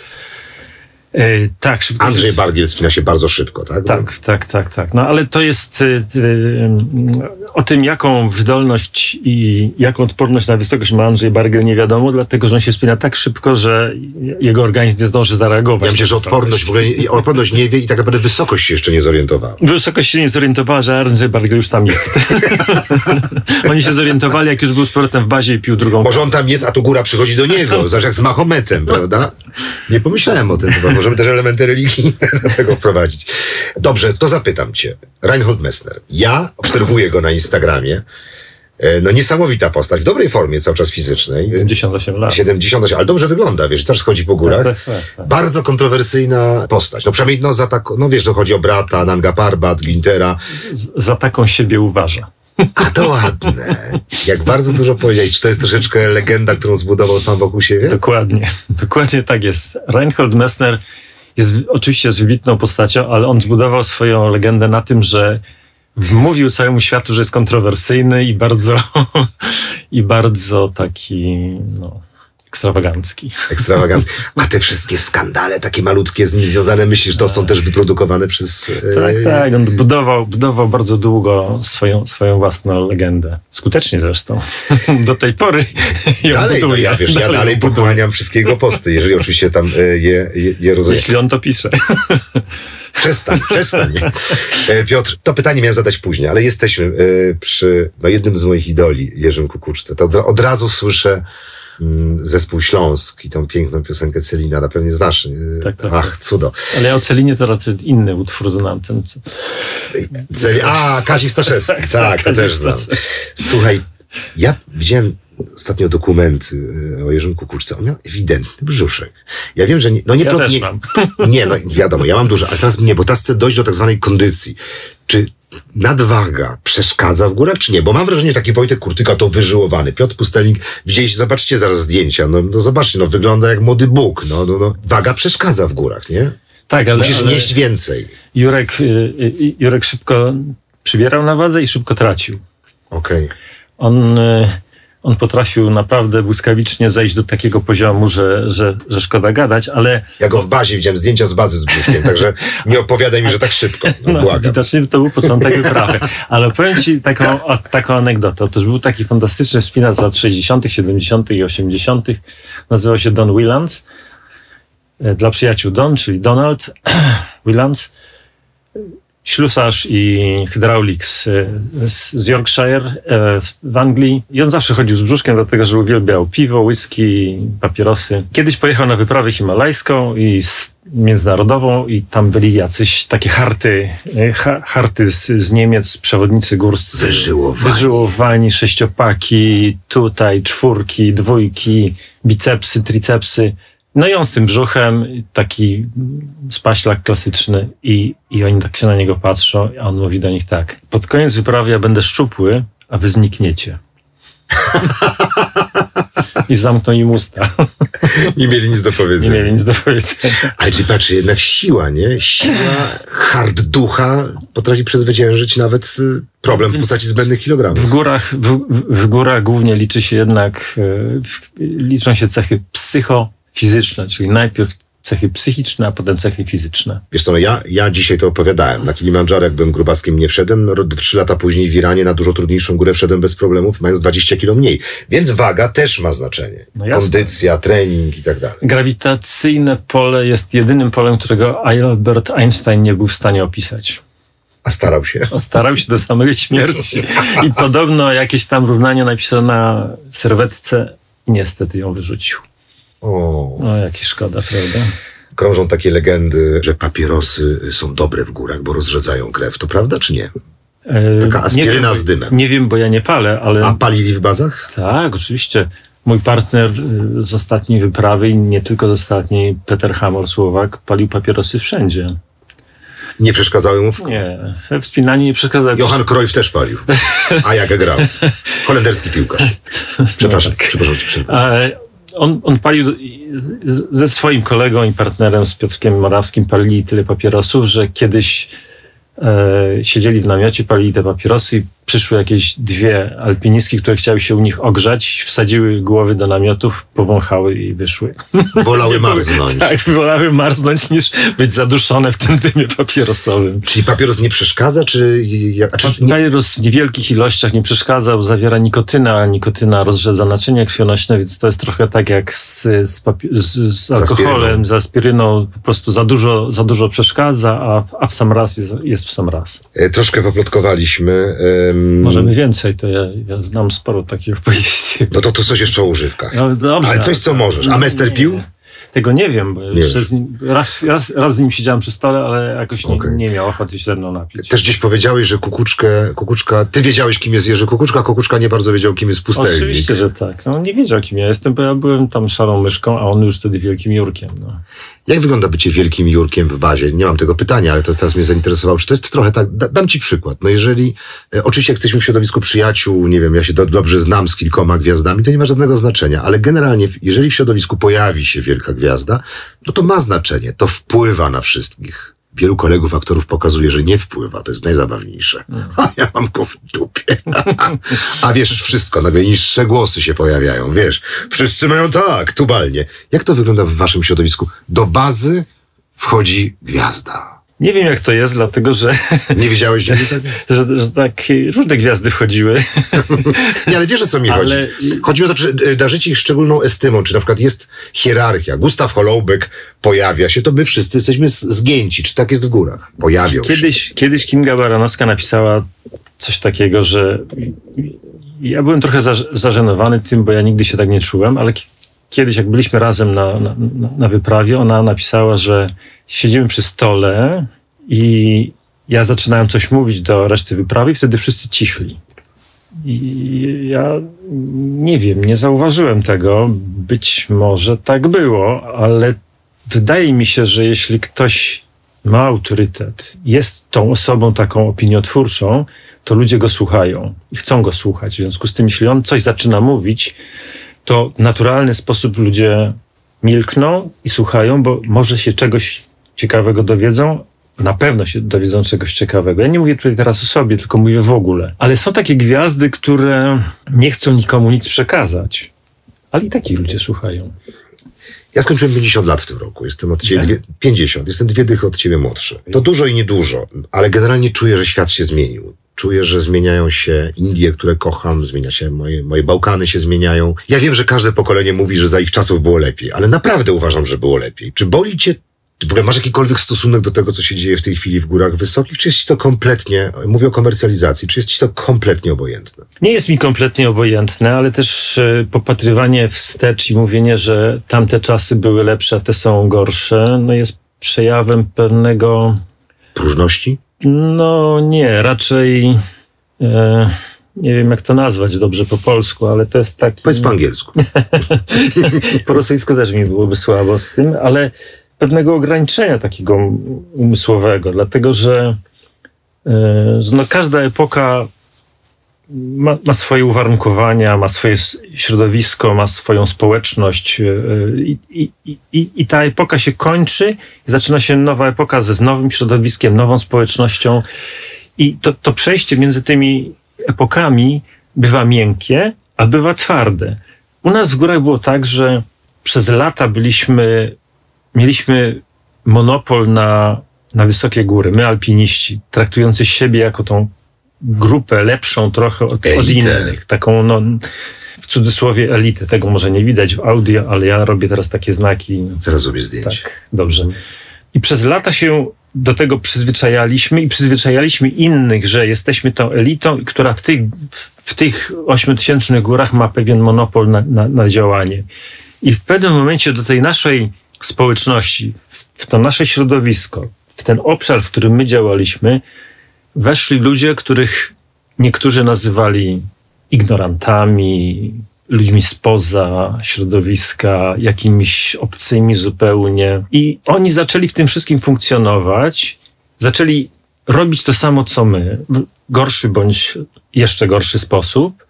E, tak, szybko. Andrzej Bargiel spina się bardzo szybko, tak? Tak, tak, tak, tak. No ale to jest y, y, o tym, jaką wydolność i jaką odporność na wysokość ma Andrzej Bargiel nie wiadomo, dlatego że on się spina tak szybko, że jego organizm nie zdąży zareagować. Ja myślę, że odporność, w ogóle, odporność nie wie i tak naprawdę wysokość się jeszcze nie zorientowała. Wysokość się nie zorientowała, że Andrzej Bargiel już tam jest. Oni się zorientowali, jak już był z powrotem w bazie i pił drugą. Może on tam jest, a tu góra przychodzi do niego, zobacz jak z Mahometem, prawda? Nie pomyślałem o tym chyba, możemy też elementy religijne do tego wprowadzić. Dobrze, to zapytam cię. Reinhold Messner. Ja obserwuję go na Instagramie. E, no niesamowita postać, w dobrej formie cały czas fizycznej. 78 lat. 78, ale dobrze wygląda, wiesz, też chodzi po górach. Tak, tak, tak, tak. Bardzo kontrowersyjna postać. No przynajmniej, no za tak, no wiesz, to chodzi o brata, Nanga Parbat, Gintera. Z, za taką siebie uważa. A to ładne. Jak bardzo dużo powiedzieć. Czy to jest troszeczkę legenda, którą zbudował sam wokół siebie? Dokładnie. Dokładnie tak jest. Reinhold Messner jest oczywiście jest wybitną postacią, ale on zbudował swoją legendę na tym, że Mówił całemu światu, że jest kontrowersyjny i bardzo, i bardzo taki, no, ekstrawagancki. Ekstrawagancki. A te wszystkie skandale, takie malutkie z nim związane, myślisz, to są też wyprodukowane przez... e, Tak, tak. On budował, budował bardzo długo swoją, swoją własną legendę. Skutecznie zresztą. Do tej pory ją Dalej, no ja wiesz, ja ją dalej pochłaniam wszystkiego posty, jeżeli oczywiście tam e, je, je, je rozumiem. Jeśli on to pisze. Przestań, przestań. E, Piotr, to pytanie miałem zadać później, ale jesteśmy przy no, jednym z moich idoli, Jerzym Kukuczce. To od, razu słyszę zespół Śląsk i tą piękną piosenkę Celina, na pewno znasz. e, Tak, tak, Ach, cudo. Ale ja o Celinie to raczej inny utwór znam. Ten, co... Celi... A, Kazik Staszewski, Tak, tak, to Kazik też znam. Słuchaj, ja widziałem ostatnio dokumenty e, o Jerzym Kukuczce. On miał ewidentny brzuszek. Ja wiem, że nie, no nie, Ja pro- też nie, mam. nie, no wiadomo, ja mam dużo, ale teraz nie, bo teraz chcę dojść do tak zwanej kondycji. Czy nadwaga przeszkadza w górach, czy nie? Bo mam wrażenie, że taki Wojtek Kurtyka to wyżyłowany. Piotr Pustelnik, widzieliście, zobaczcie zaraz zdjęcia, no, no zobaczcie, no wygląda jak młody Bóg, no, no, no. Waga przeszkadza w górach, nie? Tak, ale, Musisz ale nieść więcej. Jurek, y, y, Jurek szybko przybierał na wadze i szybko tracił. Okej. On, y, on potrafił naprawdę błyskawicznie zejść do takiego poziomu, że, że, że szkoda gadać, ale Ja go w bazie widziałem, zdjęcia z bazy z brzuszkiem, także nie opowiadaj mi, że tak szybko. No, no, błagam. widocznie to był początek wyprawy. Ale powiem ci taką, o, taką anegdotę. Otóż był taki fantastyczny wspinacz z lat 60., 70. i 80. Nazywał się Don Willans. E, Dla przyjaciół Don, czyli Donald Willans. Ślusarz i hydraulik z, z z Yorkshire e, w Anglii. I on zawsze chodził z brzuszkiem, dlatego że uwielbiał piwo, whisky, papierosy. Kiedyś pojechał na wyprawę himalajską i międzynarodową i tam byli jacyś takie harty, e, ha, harty z, z Niemiec, przewodnicy górscy. Wyżyłowani. Wyżyłowani, sześciopaki, tutaj czwórki, dwójki, bicepsy, tricepsy. No i on z tym brzuchem, taki spaślak klasyczny i, i oni tak się na niego patrzą, a on mówi do nich tak. Pod koniec wyprawy ja będę szczupły, a wy znikniecie. I zamknął im usta. Nie mieli nic do Nie powiedzenia. mieli nic do powiedzenia. Ale czy patrzy, jednak siła, nie? Siła, hard ducha potrafi przezwyciężyć nawet y, problem w postaci zbędnych kilogramów. W górach, w, w- górach głównie liczy się jednak, w, liczą się cechy psychofizyczne, czyli najpierw cechy psychiczne, a potem cechy fizyczne. Wiesz co, no ja, ja dzisiaj to opowiadałem. Na Kilimandżaro, jak byłem grubaskiem, nie wszedłem. Trzy lata później w Iranie na dużo trudniejszą górę wszedłem bez problemów, mając 20 kilo mniej. Więc waga też ma znaczenie. No. Kondycja, trening i tak dalej. Grawitacyjne pole jest jedynym polem, którego Albert Einstein nie był w stanie opisać. A starał się. On starał się do samej śmierci i podobno jakieś tam równanie napisał na serwetce i niestety ją wyrzucił. O. No, jaki szkoda, prawda? Krążą takie legendy, że papierosy są dobre w górach, bo rozrzedzają krew. To prawda czy nie? E, Taka aspiryna wiem, z dymem. Nie wiem, bo ja nie palę, ale... A palili w bazach? Tak, oczywiście. Mój partner y, z ostatniej wyprawy i nie tylko z ostatniej, Peter Hamor, Słowak, palił papierosy wszędzie. Nie przeszkadzały mu w... Nie, we wspinaniu nie przeszkadza. Johan Cruyff też palił. A jak grał? Holenderski piłkarz. Przepraszam, przepraszam. cię przerwę. A on, on palił ze swoim kolegą i partnerem, z Piotrkiem Morawskim, palili tyle papierosów, że kiedyś e, siedzieli w namiocie, palili te papierosy i przyszły jakieś dwie alpinistki, które chciały się u nich ogrzać, wsadziły głowy do namiotów, powąchały i wyszły. Wolały marznąć. Tak, wolały marznąć niż być zaduszone w tym dymie papierosowym. Czyli papieros nie przeszkadza, czy... Czy nie, Papieros w niewielkich ilościach nie przeszkadzał, zawiera nikotynę, a nikotyna rozrzedza naczynia krwionośne, więc to jest trochę tak jak z, z, papi- z, z alkoholem, z aspiryną. Po prostu za dużo, za dużo przeszkadza, a, w- a w sam raz jest, jest w sam raz. e, troszkę poplotkowaliśmy. Em, Możemy więcej, to ja, ja znam sporo takich opowieści. No to, to coś jeszcze o używkach. No dobrze. Ale coś, co możesz. A Mester pił? Tego nie wiem, bo jeszcze wiesz. z nim, raz, raz, raz z nim siedziałem przy stole, ale jakoś nie, Okej. nie miał ochoty się ze mną napić. Też gdzieś powiedziałeś, że kukuczkę, kukuczka, ty wiedziałeś, kim jest Jerzy Kukuczka, a kukuczka nie bardzo wiedział, kim jest pustelnik. Oczywiście, że tak. No, on nie wiedział, kim ja jestem, bo ja byłem tam szarą myszką, a on już wtedy wielkim Jurkiem. No. Jak wygląda bycie wielkim Jurkiem w bazie? Nie mam tego pytania, ale to teraz mnie zainteresowało. Czy to jest trochę tak, da, dam ci przykład. No jeżeli, e, oczywiście jak jesteśmy w środowisku przyjaciół, nie wiem, ja się do, dobrze znam z kilkoma gwiazdami, to nie ma żadnego znaczenia, ale generalnie, jeżeli w środowisku pojawi się wielka gwiazda, no to ma znaczenie, to wpływa na wszystkich Wielu kolegów aktorów pokazuje, że nie wpływa, to jest najzabawniejsze. A ja mam go w dupie. A wiesz, wszystko, nagle niższe głosy się pojawiają, wiesz. Wszyscy mają tak, tubalnie. Jak to wygląda w waszym środowisku? Do bazy wchodzi gwiazda. Nie wiem, jak to jest, dlatego że, Nie wiedziałeś nigdy że, że tak różne gwiazdy wchodziły. Nie, ale wiesz o co mi Ale- chodzi. Chodzi o to, czy e, darzycie ich szczególną estymą, czy na przykład jest hierarchia. Gustaw Holoubek pojawia się, to my wszyscy jesteśmy zgięci. Czy tak jest w górach? Pojawią się. Kiedyś, kiedyś Kinga Baranowska napisała coś takiego, że ja byłem trochę za, zażenowany tym, bo ja nigdy się tak nie czułem, ale kiedyś, jak byliśmy razem na, na, na- wyprawie, ona napisała, że siedzimy przy stole i ja zaczynałem coś mówić do reszty wyprawy i wtedy wszyscy cichli. I ja nie wiem, nie zauważyłem tego. Być może tak było, ale wydaje mi się, że jeśli ktoś ma autorytet, jest tą osobą taką opiniotwórczą, to ludzie go słuchają i chcą go słuchać. W związku z tym, jeśli on coś zaczyna mówić, to w naturalny sposób ludzie milkną i słuchają, bo może się czegoś ciekawego dowiedzą. Na pewno się dowiedzą czegoś ciekawego. Ja nie mówię tutaj teraz o sobie, tylko mówię w ogóle. Ale są takie gwiazdy, które nie chcą nikomu nic przekazać. Ale i taki ludzie słuchają. Ja skończyłem 50 lat w tym roku. Jestem od ciebie dwie, 50. Jestem dwie dychy od ciebie młodszy. To dużo i niedużo, ale generalnie czuję, że świat się zmienił. Czuję, że zmieniają się Indie, które kocham, zmienia się moje, moje Bałkany się zmieniają. Ja wiem, że każde pokolenie mówi, że za ich czasów było lepiej, ale naprawdę uważam, że było lepiej. Czy boli cię czy w ogóle masz jakikolwiek stosunek do tego, co się dzieje w tej chwili w górach wysokich, czy jest ci to kompletnie, mówię o komercjalizacji, czy jest ci to kompletnie obojętne? Nie jest mi kompletnie obojętne, ale też e, popatrywanie wstecz i mówienie, że tamte czasy były lepsze, a te są gorsze, no jest przejawem pewnego, Próżności? No nie, raczej e, nie wiem jak to nazwać dobrze po polsku, ale to jest taki... Powiedz po angielsku. po rosyjsku też mi byłoby słabo z tym, ale pewnego ograniczenia takiego umysłowego, dlatego że, e, no każda epoka ma, ma swoje uwarunkowania, ma swoje środowisko, ma swoją społeczność e, i, i, i, i ta epoka się kończy zaczyna się nowa epoka ze z nowym środowiskiem, nową społecznością i to, to przejście między tymi epokami bywa miękkie, a bywa twarde. U nas w górach było tak, że przez lata byliśmy, mieliśmy monopol na, na wysokie góry. My, alpiniści, traktujący siebie jako tą grupę lepszą trochę od, od innych. Taką, no, w cudzysłowie elitę. Tego może nie widać w audio, ale ja robię teraz takie znaki. Zaraz zrobię zdjęcie. Tak, dobrze. I przez lata się do tego przyzwyczajaliśmy i przyzwyczajaliśmy innych, że jesteśmy tą elitą, która w tych, w tych ośmiotysięcznych górach ma pewien monopol na, na, na działanie. I w pewnym momencie do tej naszej społeczności, w to nasze środowisko, w ten obszar, w którym my działaliśmy, weszli ludzie, których niektórzy nazywali ignorantami, ludźmi spoza środowiska, jakimiś obcymi zupełnie. I oni zaczęli w tym wszystkim funkcjonować, zaczęli robić to samo, co my, w gorszy bądź jeszcze gorszy sposób.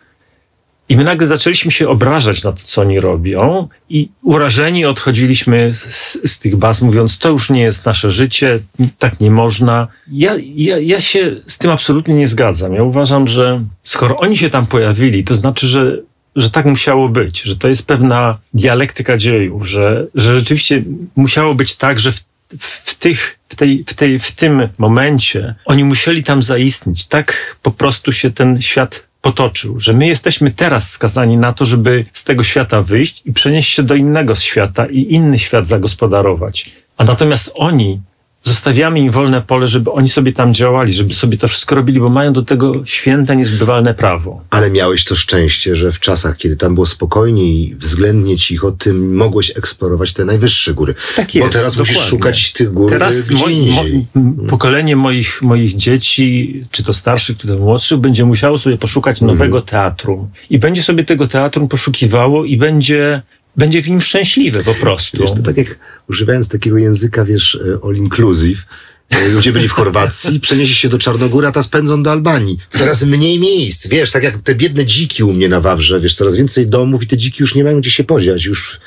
I my nagle zaczęliśmy się obrażać na to, co oni robią, i urażeni odchodziliśmy z, z tych baz, mówiąc, to już nie jest nasze życie, tak nie można. Ja, ja, ja się z tym absolutnie nie zgadzam. Ja uważam, że skoro oni się tam pojawili, to znaczy, że, że tak musiało być, że to jest pewna dialektyka dziejów, że, że rzeczywiście musiało być tak, że w, w, tych, w, tej, w, tej, w tym momencie oni musieli tam zaistnieć. Tak po prostu się ten świat potoczył, że my jesteśmy teraz skazani na to, żeby z tego świata wyjść i przenieść się do innego świata i inny świat zagospodarować. A natomiast oni, zostawiamy im wolne pole, żeby oni sobie tam działali, żeby sobie to wszystko robili, bo mają do tego święte, niezbywalne prawo. Ale miałeś to szczęście, że w czasach, kiedy tam było spokojnie i względnie cicho, ty mogłeś eksplorować te najwyższe góry. Tak Bo jest, teraz musisz dokładnie. szukać tych gór Teraz gdzie moi, indziej. mo, pokolenie moich, moich dzieci, czy to starszych, czy to młodszych, będzie musiało sobie poszukać Mhm. nowego teatru. I będzie sobie tego teatru poszukiwało i będzie, będzie w nim szczęśliwe po prostu. Wiesz, to tak jak używając takiego języka, wiesz, e, all inclusive, e, ludzie byli w Chorwacji, przeniesie się do Czarnogóry, a ta spędzą do Albanii. Coraz mniej miejsc, wiesz, tak jak te biedne dziki u mnie na Wawrze, wiesz, coraz więcej domów i te dziki już nie mają gdzie się podziać, już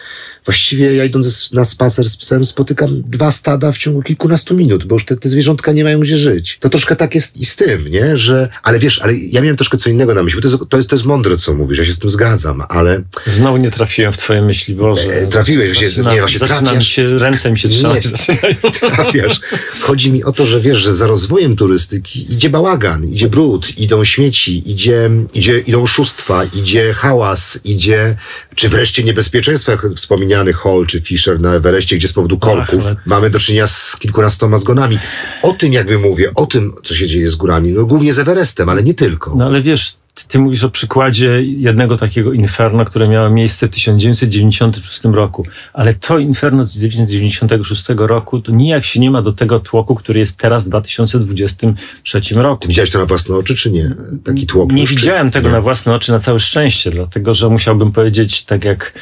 właściwie ja idąc na spacer z psem spotykam dwa stada w ciągu kilkunastu minut, bo już te, te zwierzątka nie mają gdzie żyć. To troszkę tak jest i z tym, nie? Że, ale wiesz, ale ja miałem troszkę co innego na myśli, bo to jest, to jest, to jest mądre, co mówisz, ja się z tym zgadzam, ale... Znowu nie trafiłem w twoje myśli, Boże. E, trafiłeś, zaczyna, zaczyna, nie, właśnie zaczyna trafiasz. się, ręce mi się trzymać Nie, trafiasz. Chodzi mi o to, że wiesz, że za rozwojem turystyki idzie bałagan, idzie brud, idą śmieci, idzie, idzie, idą oszustwa, idzie hałas, idzie, czy wreszcie niebezpieczeństwo, jak wspomniany Hall czy Fisher na Everestie, gdzie z powodu korków ale- mamy do czynienia z kilkunastoma zgonami. O tym jakby mówię, o tym, co się dzieje z górami, no głównie z Everestem, ale nie tylko. No ale wiesz, ty, ty mówisz o przykładzie jednego takiego inferno, które miało miejsce w 1996 roku. Ale to inferno z 1996 roku to nijak się nie ma do tego tłoku, który jest teraz w 2023 roku. Widziałeś to na własne oczy, czy nie? Taki tłok. Nie już, widziałem tego nie? na własne oczy na całe szczęście, dlatego że musiałbym powiedzieć, tak jak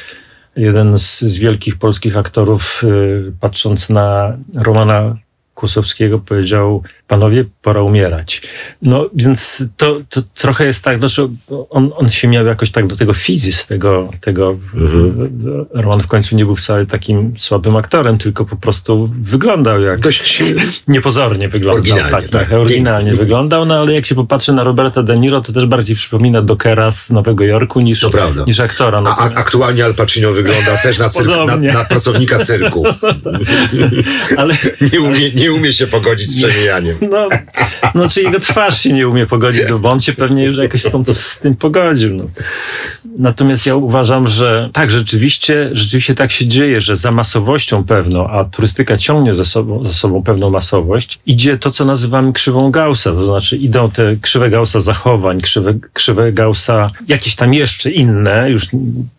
jeden z, z wielkich polskich aktorów, y, patrząc na Romana Kusowskiego, powiedział: Panowie, pora umierać. No więc to, to trochę jest tak, że on, on się miał jakoś tak do tego fizis, tego, tego Mhm. Roman w końcu nie był wcale takim słabym aktorem, tylko po prostu wyglądał jak Dość niepozornie wyglądał. Oryginalnie, tak, tak. trochę oryginalnie Pięknie. wyglądał, no ale jak się popatrzy na Roberta De Niro, to też bardziej przypomina Dockera z Nowego Jorku niż, niż aktora. No, A, aktualnie Al Pacino wygląda też na, cyrk, na, na pracownika cyrku. ale Nie umie, nie umie się pogodzić z przemijaniem. no, no, czy jego twarz się nie umie pogodzić, no bo on się pewnie już jakoś z, tą, z tym pogodził. No. Natomiast ja uważam, że tak, rzeczywiście, rzeczywiście tak się dzieje, że za masowością pewną, a turystyka ciągnie za sobą, za sobą pewną masowość, idzie to, co nazywamy krzywą Gaussa, to znaczy idą te krzywe Gaussa zachowań, krzywe, krzywe Gaussa jakieś tam jeszcze inne, już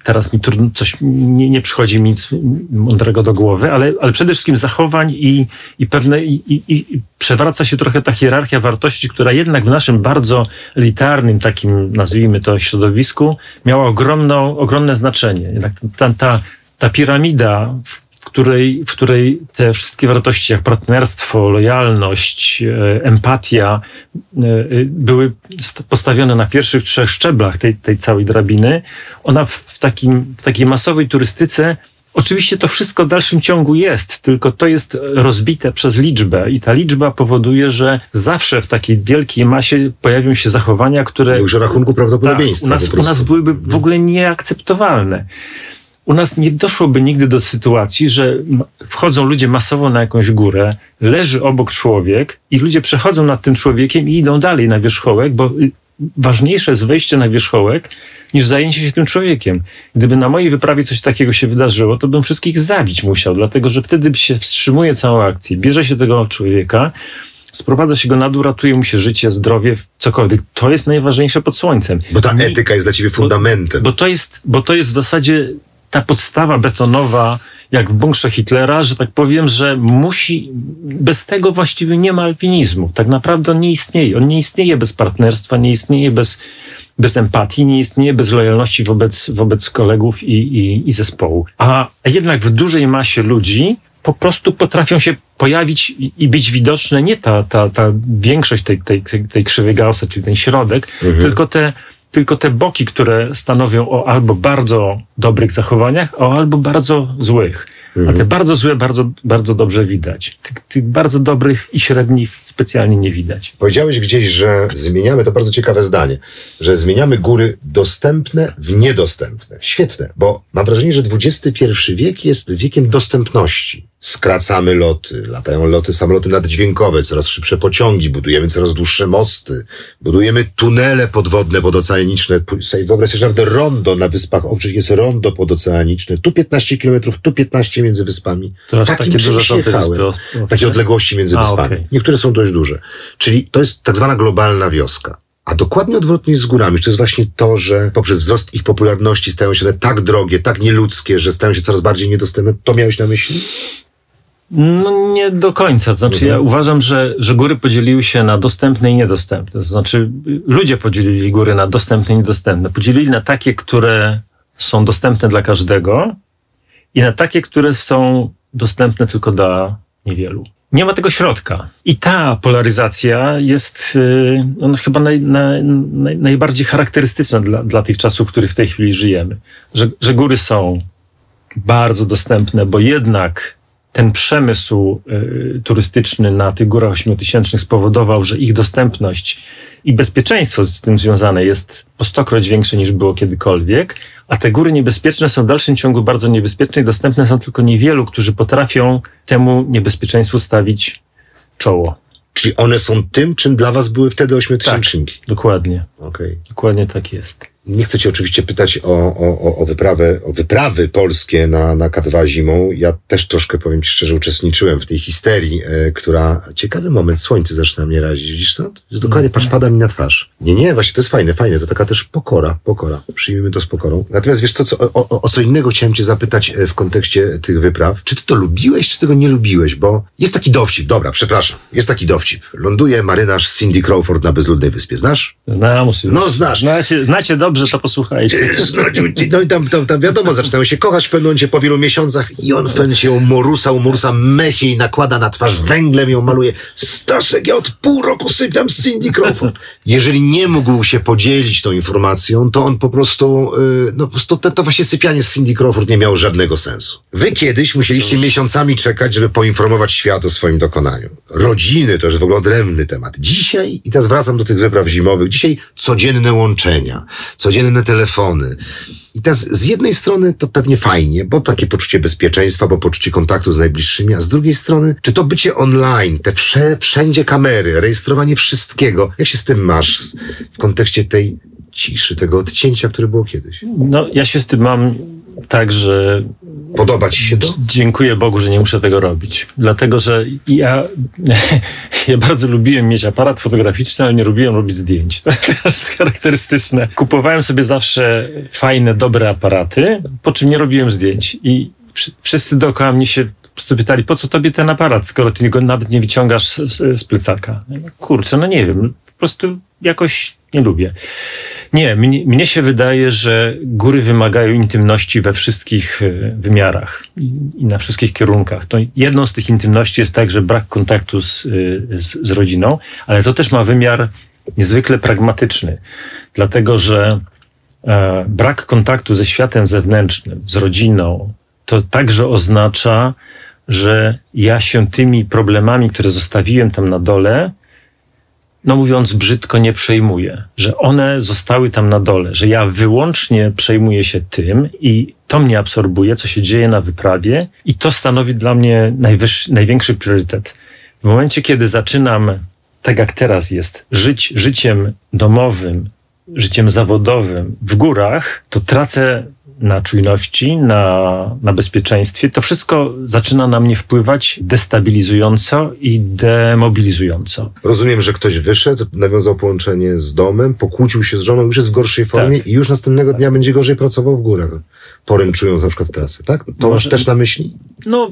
teraz mi trudno, coś, nie, nie przychodzi mi nic mądrego do głowy, ale, ale przede wszystkim zachowań i, i pewne, i, i, i przewraca się trochę ta hierarchia wartości, która jednak w naszym bardzo elitarnym, takim nazwijmy to środowisku, miała ogromną, ogromne znaczenie. Jednak ta, ta, ta piramida, w której, w której te wszystkie wartości jak partnerstwo, lojalność, e, empatia e, e, były st- postawione na pierwszych trzech szczeblach tej, tej całej drabiny, ona w, takim, w takiej masowej turystyce Oczywiście to wszystko w dalszym ciągu jest, tylko to jest rozbite przez liczbę i ta liczba powoduje, że zawsze w takiej wielkiej masie pojawią się zachowania, które Już rachunku prawdopodobieństwa u, nas, u nas byłyby w ogóle nieakceptowalne. U nas nie doszłoby nigdy do sytuacji, że wchodzą ludzie masowo na jakąś górę, leży obok człowiek i ludzie przechodzą nad tym człowiekiem i idą dalej na wierzchołek, bo ważniejsze jest wejście na wierzchołek niż zajęcie się tym człowiekiem. Gdyby na mojej wyprawie coś takiego się wydarzyło, to bym wszystkich zabić musiał, dlatego że wtedy się wstrzymuje całą akcję, bierze się tego człowieka, sprowadza się go na dół, ratuje mu się życie, zdrowie, cokolwiek. To jest najważniejsze pod słońcem. Bo ta etyka jest dla ciebie fundamentem. bo to jest, bo to jest w zasadzie ta podstawa betonowa, jak w bunkrze Hitlera, że tak powiem, że musi, bez tego właściwie nie ma alpinizmu. Tak naprawdę on nie istnieje. On nie istnieje bez partnerstwa, nie istnieje bez, bez empatii, nie istnieje bez lojalności wobec, wobec kolegów i, i, i zespołu. A jednak w dużej masie ludzi po prostu potrafią się pojawić i, być widoczne nie ta, ta, ta większość tej, tej, tej, tej krzywej Gaussa, czyli ten środek, tylko te tylko te boki, które stanowią o albo bardzo dobrych zachowaniach, o albo bardzo złych. A te bardzo złe bardzo, bardzo dobrze widać. Tych, tych bardzo dobrych i średnich specjalnie nie widać. Powiedziałeś gdzieś, że zmieniamy, to bardzo ciekawe zdanie, że zmieniamy góry dostępne w niedostępne. Świetne, bo mam wrażenie, że XXI wiek jest wiekiem dostępności. Skracamy loty, latają loty, samoloty naddźwiękowe, coraz szybsze pociągi, budujemy coraz dłuższe mosty, budujemy tunele podwodne, podoceaniczne. Wyobraź sobie, nawet rondo na Wyspach Owczych jest rondo podoceaniczne. Tu 15 kilometrów, tu 15 między wyspami. To aż Takim takie duże są te. Wyspy Owcze? Takie odległości między A, wyspami. okej. Niektóre są dość duże. Czyli to jest tak zwana globalna wioska. A dokładnie odwrotnie z górami. To jest właśnie to, że poprzez wzrost ich popularności stają się one tak drogie, tak nieludzkie, że stają się coraz bardziej niedostępne. To miałeś na myśli? No nie do końca. Znaczy ja uważam, że, że góry podzieliły się na dostępne i niedostępne. To znaczy ludzie podzielili góry na dostępne i niedostępne. Podzielili na takie, które są dostępne dla każdego i na takie, które są dostępne tylko dla niewielu. Nie ma tego środka. I ta polaryzacja jest y, ona chyba naj, naj, naj, najbardziej charakterystyczna dla, dla tych czasów, w których w tej chwili żyjemy. Że, że góry są bardzo dostępne, bo jednak ten przemysł y, turystyczny na tych górach ośmiotysięcznych spowodował, że ich dostępność i bezpieczeństwo z tym związane jest po stokroć większe niż było kiedykolwiek, a te góry niebezpieczne są w dalszym ciągu bardzo niebezpieczne i dostępne są tylko niewielu, którzy potrafią temu niebezpieczeństwu stawić czoło. Czyli one są tym, czym dla was były wtedy ośmiotysięczniki. Dokładnie. Okej. Dokładnie tak jest. Nie chcę cię oczywiście pytać o, o, o- wyprawę, o wyprawy polskie na, na K2 zimą. Ja też troszkę, powiem ci szczerze, uczestniczyłem w tej histerii, e, która... Ciekawy moment, słońce zaczyna mnie razić. Widzisz to? Dokładnie, patrz, pada mi na twarz. Nie, nie, właśnie to jest fajne, fajne. To taka też pokora, pokora. Przyjmijmy to z pokorą. Natomiast wiesz co, co o, o, o co innego chciałem cię zapytać e, w kontekście tych wypraw. Czy ty to lubiłeś, czy tego nie lubiłeś? Bo jest taki dowcip, dobra, przepraszam. Jest taki dowcip. Ląduje marynarz Cindy Crawford na bezludnej wyspie. Znasz? Znam, oczywiście. No, znasz. Znacie, znacie dobrze, to posłuchajcie. No i tam, tam, tam wiadomo, zaczynają się kochać w pewnym momencie po wielu miesiącach i on w pewnym momencie ją morusa, u morusa mechie i nakłada na twarz węglem, ją maluje. Staszek, ja od pół roku sypiam z Cindy Crawford. Jeżeli nie mógł się podzielić tą informacją, to on po prostu, yy, no po prostu to, to właśnie sypianie z Cindy Crawford nie miało żadnego sensu. Wy kiedyś musieliście miesiącami czekać, żeby poinformować świat o swoim dokonaniu. Rodziny to już w ogóle odrębny temat. Dzisiaj, i teraz wracam do tych wypraw zimowych, dzisiaj codzienne łączenia, codzienne telefony. I teraz z jednej strony to pewnie fajnie, bo takie poczucie bezpieczeństwa, bo poczucie kontaktu z najbliższymi, a z drugiej strony, czy to bycie online, te wsze, wszędzie kamery, rejestrowanie wszystkiego, jak się z tym masz w kontekście tej ciszy, tego odcięcia, które było kiedyś? No, ja się z tym mam tak, że Podoba ci się to? dziękuję Bogu, że nie muszę tego robić. Dlatego, że ja, ja bardzo lubiłem mieć aparat fotograficzny, ale nie lubiłem robić zdjęć. To jest charakterystyczne. Kupowałem sobie zawsze fajne, dobre aparaty, po czym nie robiłem zdjęć. I wszy- wszyscy dookoła mnie się po prostu pytali, po co tobie ten aparat, skoro ty go nawet nie wyciągasz z, z, plecaka. Kurczę, no nie wiem, po prostu jakoś nie lubię. Nie, mnie, mnie się wydaje, że góry wymagają intymności we wszystkich e, wymiarach i, i na wszystkich kierunkach. To jedną z tych intymności jest także brak kontaktu z, e, z, z rodziną, ale to też ma wymiar niezwykle pragmatyczny, dlatego że e, brak kontaktu ze światem zewnętrznym, z rodziną, to także oznacza, że ja się tymi problemami, które zostawiłem tam na dole, no mówiąc brzydko, nie przejmuję, że one zostały tam na dole, że ja wyłącznie przejmuję się tym i to mnie absorbuje, co się dzieje na wyprawie i to stanowi dla mnie największy priorytet. W momencie, kiedy zaczynam, tak jak teraz jest, żyć życiem domowym, życiem zawodowym w górach, to tracę na czujności, na, na bezpieczeństwie. To wszystko zaczyna na mnie wpływać destabilizująco i demobilizująco. Rozumiem, że ktoś wyszedł, nawiązał połączenie z domem, pokłócił się z żoną, już jest w gorszej formie i już następnego dnia będzie gorzej pracował w górach, poręczując na przykład trasy, tak? To masz Może- też na myśli? No,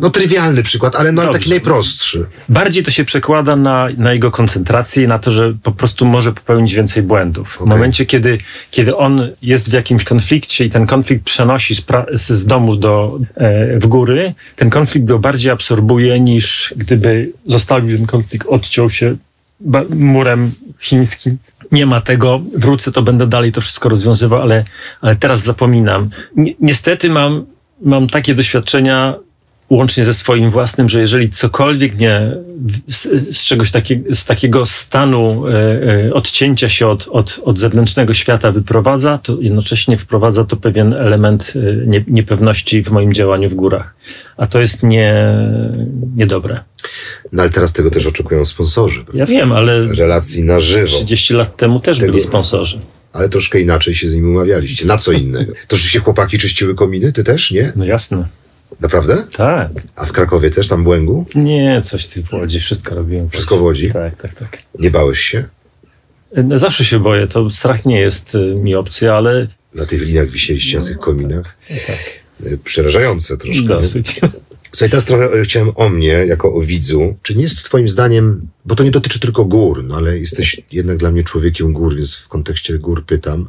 No trywialny przykład, ale no ale taki najprostszy. Bardziej to się przekłada na, na jego koncentrację i na to, że po prostu może popełnić więcej błędów. W Okej. momencie, kiedy, kiedy on jest w jakimś konflikcie i ten konflikt przenosi z, pra- z, domu do, e, w góry, ten konflikt go bardziej absorbuje niż gdyby zostawił ten konflikt, odciął się murem chińskim. Nie ma tego, wrócę, to będę dalej to wszystko rozwiązywał, ale, ale teraz zapominam. Ni- niestety mam, mam takie doświadczenia łącznie ze swoim własnym, że jeżeli cokolwiek mnie z, z czegoś takiego, z takiego stanu e, e, odcięcia się od, od, od zewnętrznego świata wyprowadza, to jednocześnie wprowadza to pewien element e, nie, niepewności w moim działaniu w górach. A to jest nie, niedobre. No ale teraz tego też oczekują sponsorzy. Ja wiem, ale Relacji na żywo. 30 lat temu też Tego- byli sponsorzy. Ale troszkę inaczej się z nimi umawialiście. Na co innego? To, że się chłopaki czyściły kominy? Ty też? Nie? No jasne. Naprawdę? Tak. A w Krakowie też tam błęgu? Nie, coś ty w Łodzi, wszystko robiłem. w Wszystko w Łodzi? Tak, tak, tak. Nie bałeś się? No, Zawsze się boję, to strach nie jest y, mi obcy, ale Na tych liniach wisieliście, na tych kominach? tak, Y, Przerażające troszkę. nie? dosyć. Słuchaj, teraz trochę e, chciałem o mnie, jako o widzu. Czy nie jest twoim zdaniem, bo to nie dotyczy tylko gór, no ale jesteś jednak dla mnie człowiekiem gór, więc w kontekście gór pytam.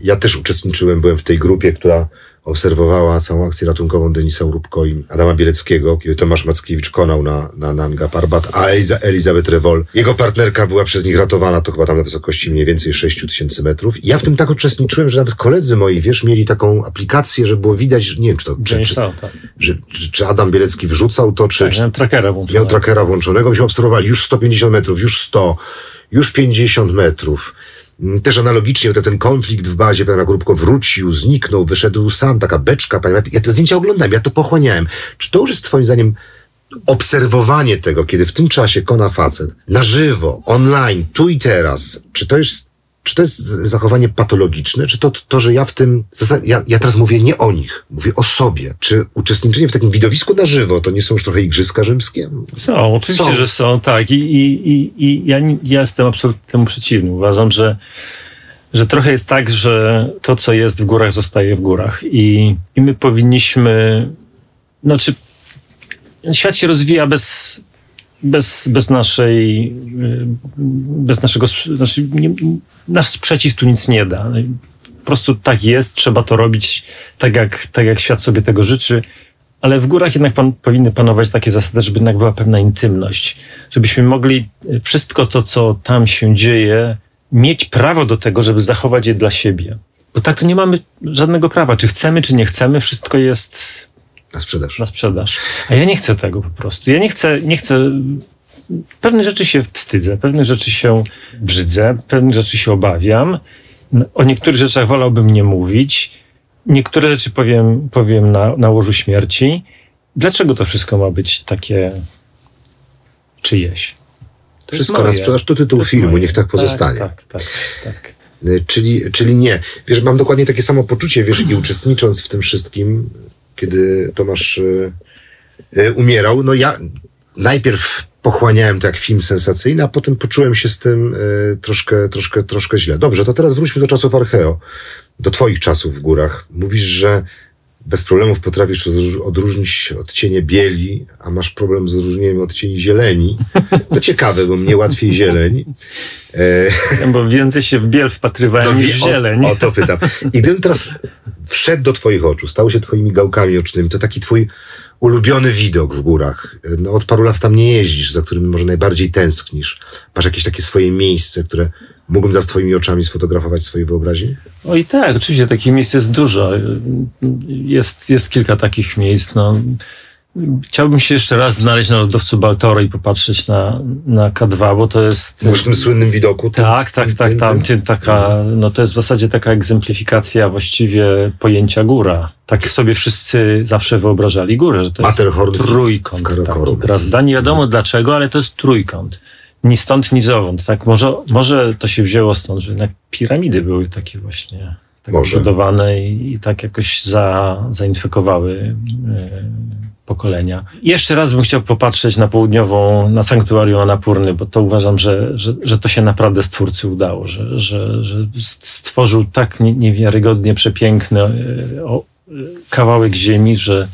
Ja też uczestniczyłem, byłem w tej grupie, która obserwowała całą akcję ratunkową Denisa Urubko i Adama Bieleckiego, kiedy Tomasz Mackiewicz konał na, na Nanga Parbat, a Eliza, Elizabeth Rewol, jego partnerka była przez nich ratowana, to chyba tam na wysokości mniej więcej 6 tysięcy metrów. I ja w tym tak uczestniczyłem, że nawet koledzy moi, wiesz, mieli taką aplikację, że było widać, że nie wiem, czy to, czy, czy, tak. że, czy, czy Adam Bielecki wrzucał to, czy, Tak, czy miałem trackera włączonego. miał trackera włączonego, myśmy obserwowali już 150 metrów, już 100, już 50 metrów. Mm, Też analogicznie ten, konflikt w bazie, pan Grubko wrócił, zniknął, wyszedł sam, taka beczka, panie, ja te zdjęcia oglądałem, ja to pochłaniałem. Czy to już jest twoim zdaniem obserwowanie tego, kiedy w tym czasie kona facet, na żywo, online, tu i teraz, czy to jest czy to jest zachowanie patologiczne, czy to to, że ja w tym, ja, ja teraz mówię nie o nich, mówię o sobie. Czy uczestniczenie w takim widowisku na żywo, to nie są już trochę igrzyska rzymskie? Są, oczywiście, Są. że są, tak. I, i, i, i ja, ja jestem absolutnie temu przeciwny. Uważam, że, że trochę jest tak, że to, co jest w górach, zostaje w górach. I, i my powinniśmy. Znaczy, świat się rozwija bez, bez, bez naszej. y, Bez naszego. Znaczy, nie, nasz sprzeciw tu nic nie da. Po prostu tak jest, trzeba to robić tak, jak, tak jak świat sobie tego życzy. Ale w górach jednak pan, powinny panować takie zasady, żeby jednak była pewna intymność. Żebyśmy mogli y, wszystko to, co tam się dzieje, mieć prawo do tego, żeby zachować je dla siebie. Bo tak to nie mamy żadnego prawa. Czy chcemy, czy nie chcemy, wszystko jest Na sprzedaż. na sprzedaż. A ja nie chcę tego po prostu. Ja nie chcę, nie chcę. Pewnych rzeczy się wstydzę, pewnych rzeczy się brzydzę, pewnych rzeczy się obawiam. O niektórych rzeczach wolałbym nie mówić. Niektóre rzeczy powiem, powiem na, na łożu śmierci. Dlaczego to wszystko ma być takie czyjeś? To jest Wszystko na sprzedaż to tytuł jest filmu, moje. niech tak pozostanie. Tak, tak, tak. tak. Czyli, czyli nie. Wiesz, mam dokładnie takie samo poczucie, wiesz, i uczestnicząc w tym wszystkim, kiedy Tomasz y, y, umierał, no ja najpierw pochłaniałem to jak film sensacyjny, a potem poczułem się z tym y, troszkę, troszkę, troszkę źle. Dobrze, to teraz wróćmy do czasów Archeo, do twoich czasów w górach. Mówisz, że bez problemów potrafisz odróż- odróżnić odcienie bieli, a masz problem z odróżnieniem odcieni zieleni. To ciekawe, bo mnie łatwiej zieleń. E, Bo więcej się w biel wpatrywałem niż w zieleń. O, o to pytam. I gdybym teraz wszedł do twoich oczu, stał się twoimi gałkami ocznymi, to taki twój ulubiony widok w górach. No, od paru lat tam nie jeździsz, za którym może najbardziej tęsknisz. Masz jakieś takie swoje miejsce, które mógłbym teraz twoimi oczami sfotografować w swojej wyobraźni? Oj tak, oczywiście takich miejsc jest dużo. Jest, jest kilka takich miejsc. No. Chciałbym się jeszcze raz znaleźć na lodowcu Baltoro i popatrzeć na, na K2, bo to jest... Mówisz o tym słynnym widoku? Tym, Tak, tak, tym- tak, tym- tam tym? taka, no to jest w zasadzie taka egzemplifikacja właściwie pojęcia góra. Tak sobie wszyscy zawsze wyobrażali górę, że to jest trójkąt taki, prawda? Nie wiadomo dlaczego, ale to jest trójkąt. Ni stąd, ni zowąd, tak? Może, może to się wzięło stąd, że jednak piramidy były takie właśnie tak Może. zbudowane i, i tak jakoś za, zainfekowały e, pokolenia. I jeszcze raz bym chciał popatrzeć na południową, na sanktuarium Anapurny, bo to uważam, że, że, że to się naprawdę stwórcy udało, że, że, że stworzył tak nie- niewiarygodnie przepiękny e, o, e, kawałek ziemi, że,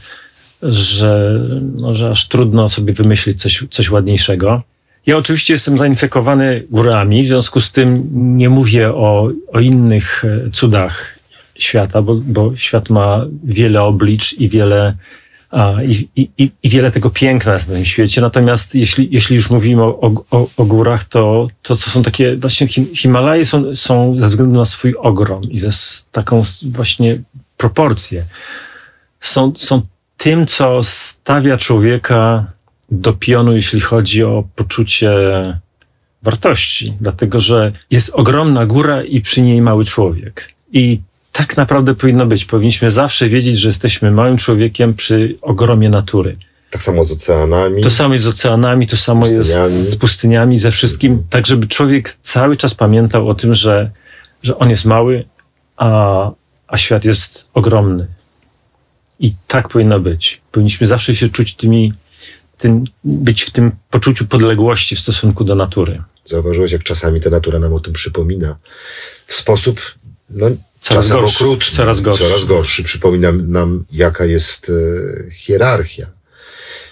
że, no, że aż trudno sobie wymyślić coś, coś ładniejszego. Ja oczywiście jestem zainfekowany górami, w związku z tym nie mówię o, o innych e, cudach świata, bo, bo świat ma wiele oblicz i wiele, a, i, i, i- wiele tego piękna jest na tym świecie. Natomiast jeśli, jeśli już mówimy o, o, o górach, to, to, to są takie, właśnie Him, Himalaje są, są ze względu na swój ogrom i ze taką właśnie proporcję. Są, są tym, co stawia człowieka do pionu, jeśli chodzi o poczucie wartości, dlatego że jest ogromna góra i przy niej mały człowiek. I tak naprawdę powinno być. Powinniśmy zawsze wiedzieć, że jesteśmy małym człowiekiem przy ogromie natury. Tak samo z oceanami. To samo jest z oceanami, to samo jest z pustyniami, ze wszystkim, tak żeby człowiek cały czas pamiętał o tym, że, że on jest mały, a, a świat jest ogromny. I tak powinno być. Powinniśmy zawsze się czuć tymi, tym, być w tym poczuciu podległości w stosunku do natury. Zauważyłeś, jak czasami ta natura nam o tym przypomina. W sposób, no, Coraz gorszy, okrutny, coraz gorszy. Coraz gorszy. Przypomina nam, jaka jest e, hierarchia.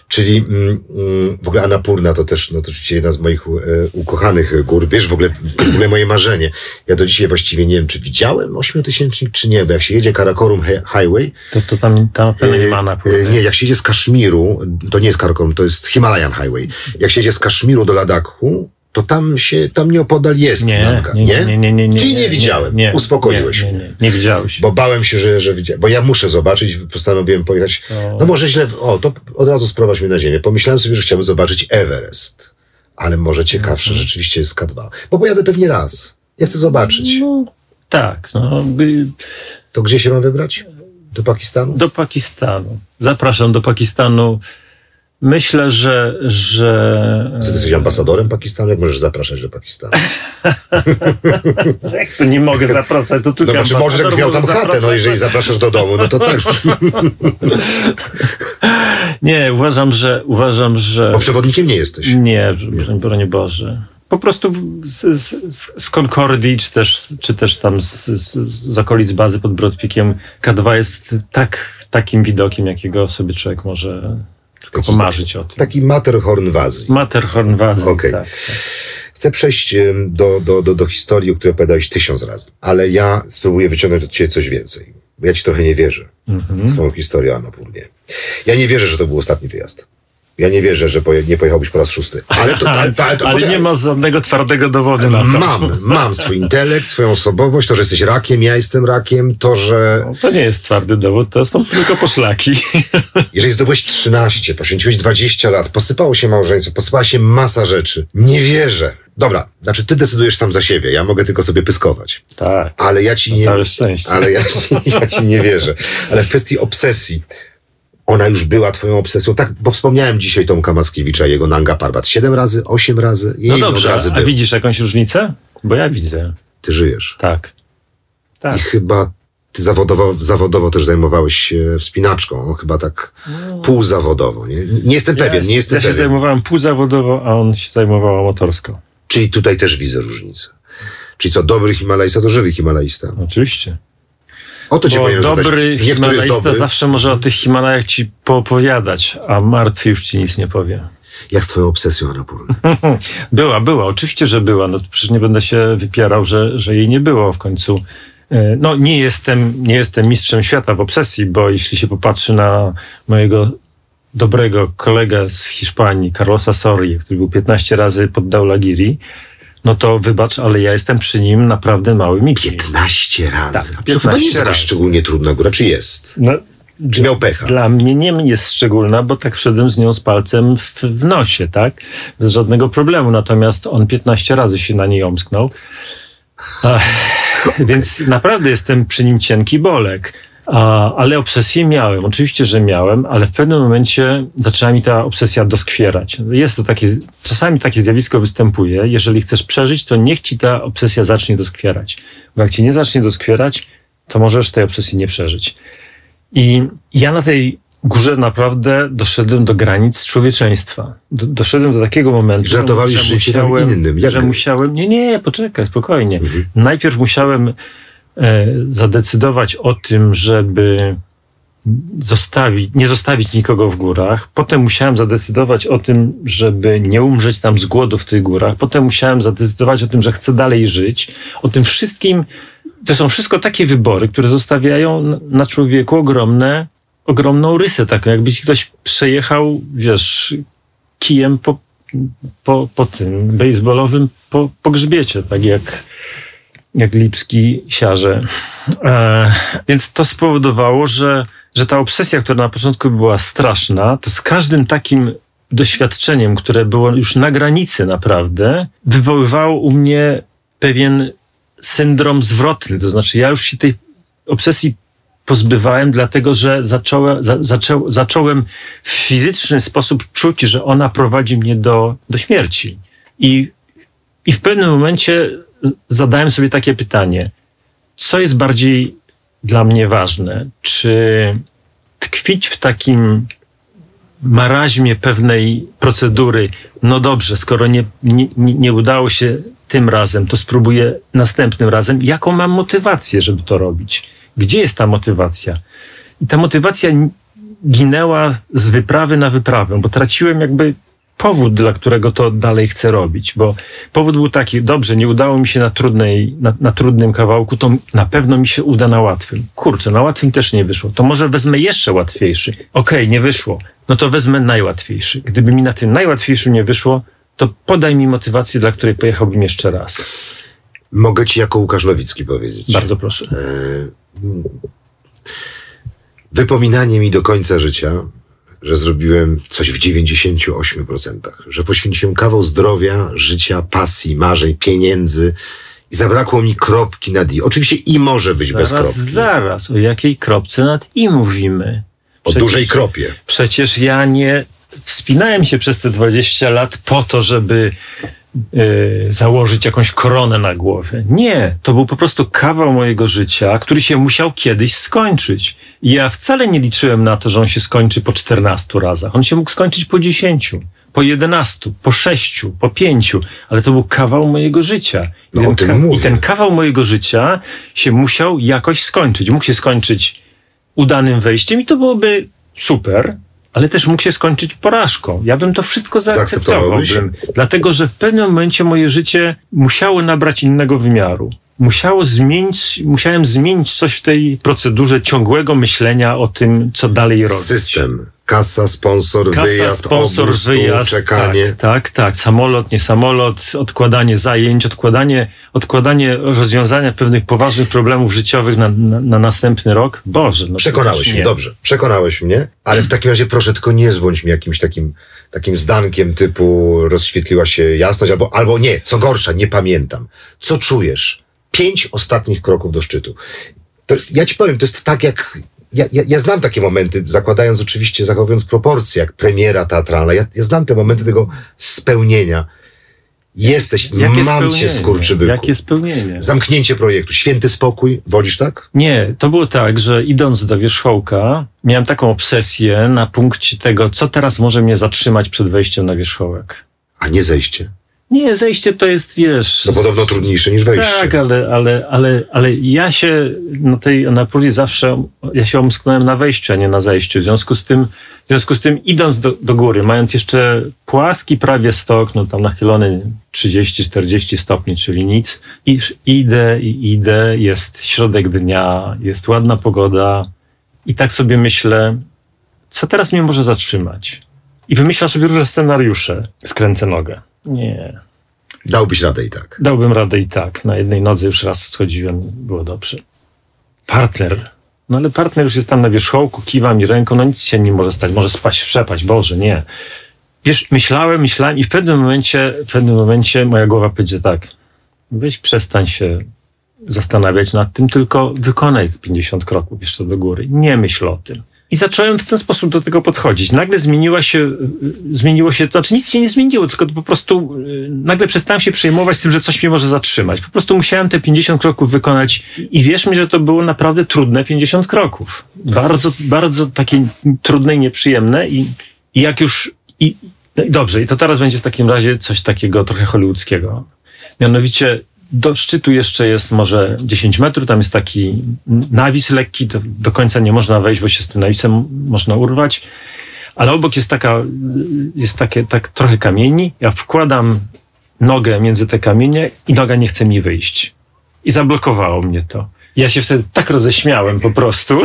Czyli mm, mm, w ogóle Anapurna to też, no to oczywiście jedna z moich e, ukochanych gór. Wiesz, w ogóle, to jest w ogóle moje marzenie. Ja do dzisiaj właściwie nie wiem, czy widziałem ośmiotysięcznik, czy nie, bo jak się jedzie Karakorum Hi- Highway, To, to tam, tam pewno nie ma E, napływu. e, Nie, jak się jedzie z Kaszmiru, to nie jest Karakorum, to jest Himalayan Highway. Jak się jedzie z Kaszmiru do Ladakhu, to tam się, tam nieopodal jest Nie, Nanga, nie, nie, nie, nie, nie, nie. Czyli nie, widziałem. Nie, Uspokoiłeś nie, nie, mnie. nie, nie widziałeś. Bo bałem się, że, że widziałem. Bo ja muszę zobaczyć, postanowiłem pojechać. To- No może źle. O, to od razu sprowadź mnie na ziemię. Pomyślałem sobie, że chciałbym zobaczyć Everest. Ale może ciekawsze Mhm. rzeczywiście jest K2. Bo pojadę pewnie raz. Ja chcę zobaczyć. No, tak, no, by, To gdzie się mam wybrać? Do Pakistanu? do Pakistanu. Zapraszam do Pakistanu. Myślę, że, że Co ty jesteś ambasadorem Pakistanu? Jak możesz zapraszać do Pakistanu? jak to nie mogę zapraszać, to No tylko bo czy możesz, jakbyś miał tam chatę, no może jeżeli zapraszasz do domu, no to tak. Nie, uważam, że uważam, że Bo przewodnikiem nie jesteś. nie, broń, broń Boże. Po prostu z, z, z Concordii, czy też, czy też tam z, z, z okolic bazy pod Brodpikiem, K2 jest tak, takim widokiem, jakiego sobie człowiek może Taki- pomarzyć o tym. Taki Matterhorn Wazji. Matterhorn Wazy, Okej. tak. tak. Chcę przejść do, do, do, do historii, o której opowiadałeś tysiąc razy. Ale ja spróbuję wyciągnąć od ciebie coś więcej. Bo ja ci trochę nie wierzę w twoją historię o Anapurnie. Ja nie wierzę, że to był ostatni wyjazd. Ja nie wierzę, że poje, nie pojechałbyś po raz szósty. Ale to, ale, to, ale, to, Ale poczekaj. nie ma żadnego twardego dowodu na to. Mam, mam swój intelekt, swoją osobowość, to, że jesteś rakiem, ja jestem rakiem, to, że To nie jest twardy dowód, to są tylko poszlaki. jeżeli zdobyłeś 13, poświęciłeś 20 lat, posypało się małżeństwo, posypała się masa rzeczy. Nie wierzę. Dobra, znaczy ty decydujesz sam za siebie, ja mogę tylko sobie pyskować. tak. Ale ja ci nie. całe szczęście. Ale ja ci, ja ci nie wierzę. Ale w kwestii obsesji. Ona już była twoją obsesją. Tak, bo wspomniałem dzisiaj Tomka Mackiewicza, jego Nanga Parbat. Siedem razy, osiem razy, jej No dobrze, razy a był. widzisz jakąś różnicę? Bo ja widzę. Ty żyjesz. Tak. I Tak. chyba ty zawodowo, zawodowo też zajmowałeś się wspinaczką. Chyba tak półzawodowo. Nie, nie jestem pewien, ja, nie jestem ja się pewien. zajmowałem półzawodowo, a on się zajmował motorsko. Czyli tutaj też widzę różnicę. Czyli co, dobry Himalajsta to żywy Himalajsta. Oczywiście. O to cię Bo dobry dobry. zawsze może o tych Himalajach ci poopowiadać, a martwy już ci nic nie powie. Jak z twoją obsesją Anapurny? Była, była, oczywiście, że była. No to przecież nie będę się wypierał, że, że jej nie było w końcu. E, No nie jestem, nie jestem mistrzem świata w obsesji, bo jeśli się popatrzy na mojego dobrego kolegę z Hiszpanii, Carlosa Soria, który był 15 razy pod Daulagiri, no to wybacz, ale ja jestem przy nim naprawdę mały Miki. 15 razy. Tak, A to chyba nie 15 jest jakaś szczególnie trudna góra, czy jest? No, Czy miał pecha? Dla mnie nie jest szczególna, bo tak wszedłem z nią z palcem w, w nosie, tak? Bez żadnego problemu. Natomiast on 15 razy się na niej omsknął. Ach, więc naprawdę jestem przy nim cienki bolek. A, ale obsesję miałem. Oczywiście, że miałem, ale w pewnym momencie zaczęła mi ta obsesja doskwierać. Jest to takie, czasami takie zjawisko występuje. Jeżeli chcesz przeżyć, to niech ci ta obsesja zacznie doskwierać. Bo jak ci nie zacznie doskwierać, to możesz tej obsesji nie przeżyć. I ja na tej górze naprawdę doszedłem do granic człowieczeństwa. Do, doszedłem do takiego momentu, Żartowałeś że musiałem, innym. Jak że musiałem, nie, nie, poczekaj, spokojnie. Mhm. Najpierw musiałem zadecydować o tym, żeby zostawić, nie zostawić nikogo w górach. Potem musiałem zadecydować o tym, żeby nie umrzeć tam z głodu w tych górach. Potem musiałem zadecydować o tym, że chcę dalej żyć. O tym wszystkim, to są wszystko takie wybory, które zostawiają na- na człowieku ogromne, ogromną rysę, taką jakby ci ktoś przejechał, wiesz, kijem po, po, po tym baseballowym, po, po grzbiecie, tak jak, jak Lipski siarze. E, więc to spowodowało, że, że ta obsesja, która na początku była straszna, to z każdym takim doświadczeniem, które było już na granicy naprawdę, wywoływało u mnie pewien syndrom zwrotny. To znaczy, ja już się tej obsesji pozbywałem, dlatego że zacząłem, za, zaczą, zacząłem w fizyczny sposób czuć, że ona prowadzi mnie do, do śmierci. I, I w pewnym momencie zadałem sobie takie pytanie: co jest bardziej dla mnie ważne? Czy tkwić w takim maraźmie pewnej procedury, no dobrze, skoro nie, nie, nie udało się tym razem, to spróbuję następnym razem. Jaką mam motywację, żeby to robić? Gdzie jest ta motywacja? I ta motywacja ginęła z wyprawy na wyprawę, bo traciłem jakby powód, dla którego to dalej chcę robić, bo powód był taki, dobrze, nie udało mi się na, trudnej, na, na trudnym kawałku, to na pewno mi się uda na łatwym. Kurczę, na łatwym też nie wyszło. To może wezmę jeszcze łatwiejszy. Okej, okay, nie wyszło. No to wezmę najłatwiejszy. Gdyby mi na tym najłatwiejszym nie wyszło, to podaj mi motywację, dla której pojechałbym jeszcze raz. Mogę ci jako Łukasz Nowicki powiedzieć. Bardzo proszę. Wypominanie mi do końca życia, że zrobiłem coś w 98%, że poświęciłem kawał zdrowia, życia, pasji, marzeń, pieniędzy i zabrakło mi kropki nad i. Oczywiście i może być zaraz, bez kropki. Zaraz, o jakiej kropce nad i mówimy? Przecież, o dużej kropie. Przecież ja nie wspinałem się przez te 20 lat po to, żeby Yy, założyć jakąś koronę na głowie. Nie, to był po prostu kawał mojego życia, który się musiał kiedyś skończyć. I ja wcale nie liczyłem na to, że on się skończy po 14 razach. On się mógł skończyć po 10, po 11, po 6, po 5, ale to był kawał mojego życia. I, no, ten, ka- I ten kawał mojego życia się musiał jakoś skończyć. Mógł się skończyć udanym wejściem i to byłoby super, ale też mógł się skończyć porażką. Ja bym to wszystko zaakceptowałbym. Dlatego, że w pewnym momencie moje życie musiało nabrać innego wymiaru. Musiało zmienić, musiałem zmienić coś w tej procedurze ciągłego myślenia o tym, co dalej robić. System. Kasa, sponsor, Kasa, wyjazd, sponsor, obóz, wyjazd, czekanie. Tak, tak, tak. Samolot, nie samolot, odkładanie zajęć, odkładanie, odkładanie rozwiązania pewnych poważnych problemów życiowych na, na, na następny rok. Boże, no Przekonałeś mnie, dobrze. Przekonałeś mnie, ale w takim razie proszę tylko nie zbądź mi jakimś takim, takim zdankiem typu rozświetliła się jasność, albo, albo nie, co gorsza, nie pamiętam. Co czujesz? Pięć ostatnich kroków do szczytu. To jest, ja ci powiem, to jest tak jak ja, ja, ja znam takie momenty, zakładając oczywiście, zachowując proporcje, jak premiera teatralna. Ja, ja znam te momenty tego spełnienia. Jesteś, Jakie mam cię skurczybyku. Jakie spełnienie? Zamknięcie projektu, święty spokój, wolisz tak? Nie, to było tak, że idąc do wierzchołka, miałem taką obsesję na punkcie tego, co teraz może mnie zatrzymać przed wejściem na wierzchołek. A nie zejście. Nie, zejście to jest, wiesz... No podobno trudniejsze niż wejście. Tak, ale, ale, ale, ale ja się na tej Anapurze zawsze, ja się omsknąłem na wejściu, a nie na zejściu. W związku z tym, w związku z tym idąc do, do góry, mając jeszcze płaski prawie stok, no tam nachylony 30-40 stopni, czyli nic, i idę i idę, jest środek dnia, jest ładna pogoda i tak sobie myślę, co teraz mnie może zatrzymać? I wymyślam sobie różne scenariusze. Skręcę nogę. Nie. Dałbyś radę i tak. Dałbym radę i tak. Na jednej nodze już raz schodziłem, było dobrze. Partner. No ale partner już jest tam na wierzchołku, kiwa mi ręką, no nic się nie może stać, może spaść, przepaść, Boże, nie. Wiesz, myślałem, myślałem i w pewnym momencie, w pewnym momencie moja głowa powiedzie tak, weź przestań się zastanawiać nad tym, tylko wykonaj 50 kroków jeszcze do góry. Nie myśl o tym. I zacząłem w ten sposób do tego podchodzić. Nagle zmieniła się, zmieniło się, to znaczy nic się nie zmieniło, tylko po prostu nagle przestałem się przejmować tym, że coś mnie może zatrzymać. Po prostu musiałem te 50 kroków wykonać i wierz mi, że to było naprawdę trudne 50 kroków. Bardzo, bardzo takie trudne i nieprzyjemne i, i jak już, no i dobrze, i to teraz będzie w takim razie coś takiego trochę hollywoodzkiego. Mianowicie do szczytu jeszcze jest może 10 metrów, tam jest taki nawis lekki, do, do końca nie można wejść, bo się z tym nawisem można urwać, ale obok jest taka, jest takie, tak trochę kamieni, ja wkładam nogę między te kamienie i noga nie chce mi wyjść. I zablokowało mnie to. Ja się wtedy tak roześmiałem po prostu.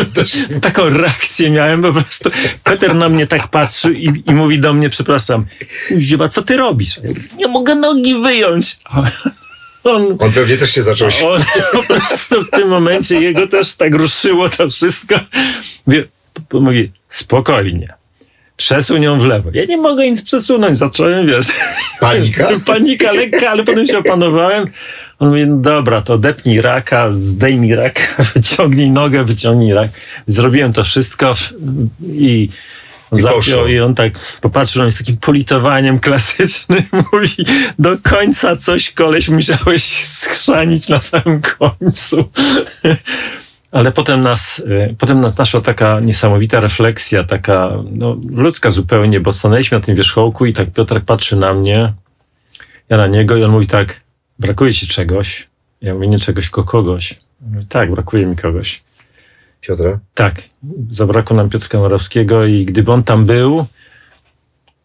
Taką reakcję miałem po prostu. Peter na mnie tak patrzy i, i mówi do mnie, przepraszam, Ziuba, co ty robisz? Nie mogę nogi wyjąć. On, on pewnie też się zaczął się. On po prostu w tym momencie jego też tak ruszyło to wszystko. Wie, mówi, spokojnie. Przesuń ją w lewo. Ja nie mogę nic przesunąć. Zacząłem, wiesz. Panika? Panika lekka, ale potem się opanowałem. On mówi, no dobra, to depnij raka, zdejmij raka, wyciągnij nogę, wyciągnij rak. Zrobiłem to wszystko I zapiął i on tak popatrzył na mnie z takim politowaniem klasycznym. Mówi, do końca coś koleś musiałeś schrzanić na samym końcu. Ale potem nas, y, potem nas naszła taka niesamowita refleksja, taka no, ludzka zupełnie, bo stanęliśmy na tym wierzchołku i tak Piotrek patrzy na mnie, ja na niego i on mówi tak, brakuje ci czegoś? Ja mówię, nie czegoś, tylko kogoś. On Mówi, tak, brakuje mi kogoś. Piotra? Tak, zabrakło nam Piotrka Morawskiego i gdyby on tam był,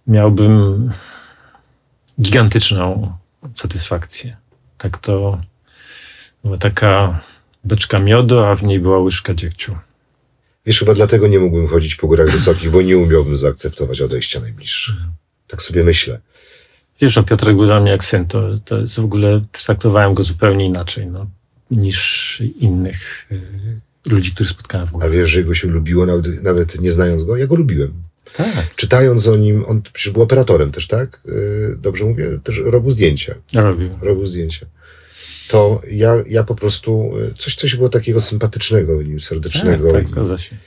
miałbym gigantyczną satysfakcję. Tak to była taka beczka miodu, a w niej była łyżka dziegciu. Wiesz, chyba dlatego nie mógłbym chodzić po górach wysokich, bo nie umiałbym zaakceptować odejścia najbliższych. Tak sobie myślę. Wiesz, że Piotrek był dla mnie jak syn, to, to jest w ogóle, traktowałem go zupełnie inaczej no, niż innych y, ludzi, których spotkałem w A górach. wiesz, że jego się lubiło, nawet, nawet nie znając go? Ja go lubiłem. Tak, Czytając o nim, on przecież był operatorem też, tak? Yy, Dobrze mówię? Też robił zdjęcia. robił. Robił zdjęcia. To ja, ja po prostu, yy, coś, coś było takiego sympatycznego w nim, Tak, serdecznego. tak, zgadza się.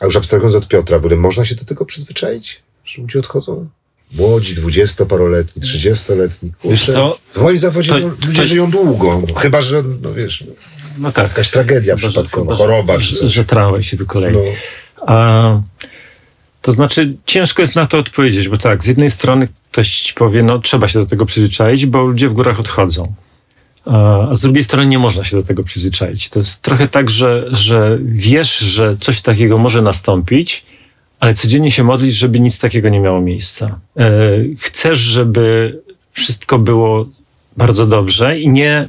A już abstrahując od Piotra, w ogóle można się do tego przyzwyczaić, że ludzie odchodzą? Młodzi, dwudziestoparoletni, trzydziestoletni. Wiesz co, w moim zawodzie to- no, ludzie to- żyją długo. Chyba, że, no wiesz, No tak. jakaś tragedia Chyba, przypadkowa, chyba, choroba czy coś. że tramwaj się wykolei. No, A, to znaczy, ciężko jest na to odpowiedzieć, bo tak, z jednej strony ktoś ci powie, no trzeba się do tego przyzwyczaić, bo ludzie w górach odchodzą. A a z drugiej strony nie można się do tego przyzwyczaić. To jest trochę tak, że, że wiesz, że coś takiego może nastąpić, ale codziennie się modlisz, żeby nic takiego nie miało miejsca. E, chcesz, żeby wszystko było bardzo dobrze i nie,